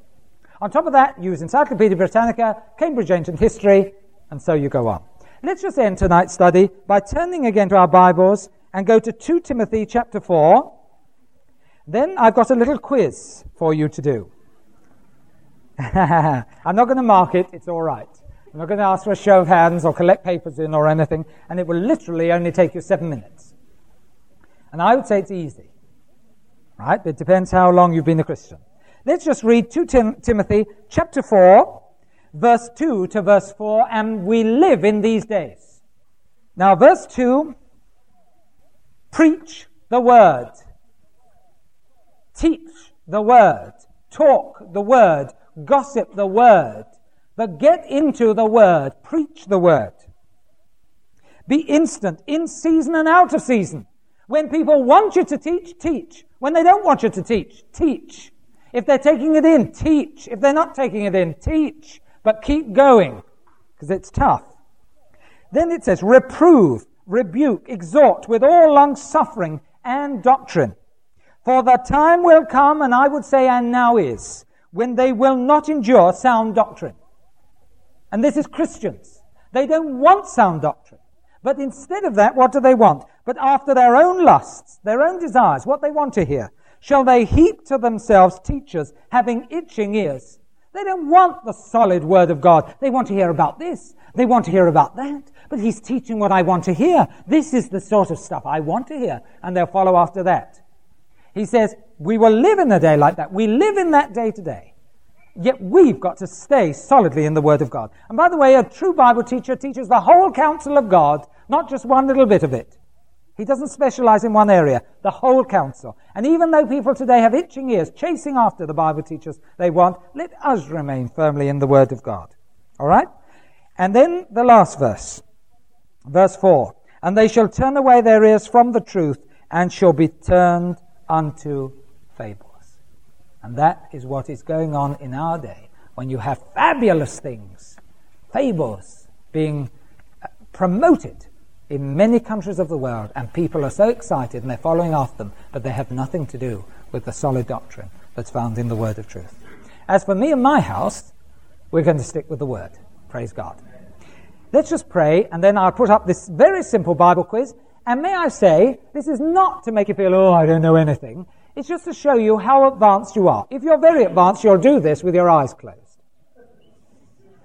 On top of that, use Encyclopedia Britannica, Cambridge Ancient History, and so you go on. Let's just end tonight's study by turning again to our Bibles and go to 2 Timothy chapter 4. Then I've got a little quiz for you to do. I'm not going to mark it, it's all right. I'm not going to ask for a show of hands or collect papers in or anything, and it will literally only take you seven minutes. And I would say it's easy. Right? It depends how long you've been a Christian. Let's just read 2 Tim- Timothy chapter 4, verse 2 to verse 4, and we live in these days. Now, verse 2 preach the word, teach the word, talk the word, gossip the word, but get into the word, preach the word. Be instant, in season and out of season. When people want you to teach, teach. When they don't want you to teach, teach. If they're taking it in, teach. If they're not taking it in, teach. But keep going, because it's tough. Then it says, reprove, rebuke, exhort with all long suffering and doctrine. For the time will come, and I would say, and now is, when they will not endure sound doctrine. And this is Christians. They don't want sound doctrine. But instead of that, what do they want? But after their own lusts, their own desires, what they want to hear, shall they heap to themselves teachers having itching ears. They don't want the solid word of God. They want to hear about this. They want to hear about that. But he's teaching what I want to hear. This is the sort of stuff I want to hear. And they'll follow after that. He says, we will live in a day like that. We live in that day today. Yet we've got to stay solidly in the Word of God. And by the way, a true Bible teacher teaches the whole counsel of God not just one little bit of it. He doesn't specialize in one area, the whole counsel. And even though people today have itching ears, chasing after the Bible teachers they want, let us remain firmly in the Word of God. All right? And then the last verse, verse 4. And they shall turn away their ears from the truth and shall be turned unto fables. And that is what is going on in our day when you have fabulous things, fables, being uh, promoted in many countries of the world, and people are so excited and they're following after them, but they have nothing to do with the solid doctrine that's found in the Word of truth. As for me and my house, we're going to stick with the Word. Praise God. Let's just pray, and then I'll put up this very simple Bible quiz. And may I say, this is not to make you feel, oh, I don't know anything. It's just to show you how advanced you are. If you're very advanced, you'll do this with your eyes closed.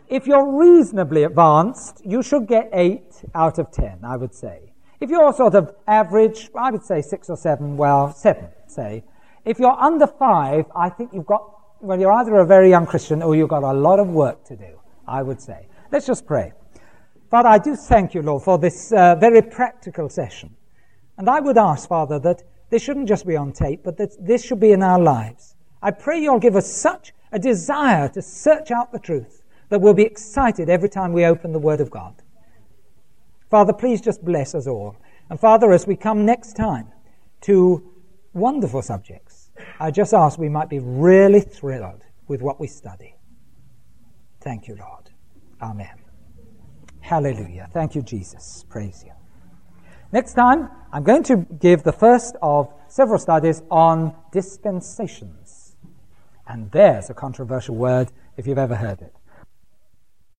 If you're reasonably advanced, you should get 8 out of 10, I would say. If you're sort of average, I would say 6 or 7, well, 7, say. If you're under 5, I think you've got, well, you're either a very young Christian or you've got a lot of work to do, I would say. Let's just pray. Father, I do thank you, Lord, for this uh, very practical session. And I would ask, Father, that this shouldn't just be on tape, but that this should be in our lives. I pray you'll give us such a desire to search out the truth that we'll be excited every time we open the Word of God. Father, please just bless us all. And Father, as we come next time to wonderful subjects, I just ask we might be really thrilled with what we study. Thank you, Lord. Amen. Hallelujah. Thank you, Jesus. Praise you. Next time, I'm going to give the first of several studies on dispensations. And there's a controversial word if you've ever heard it.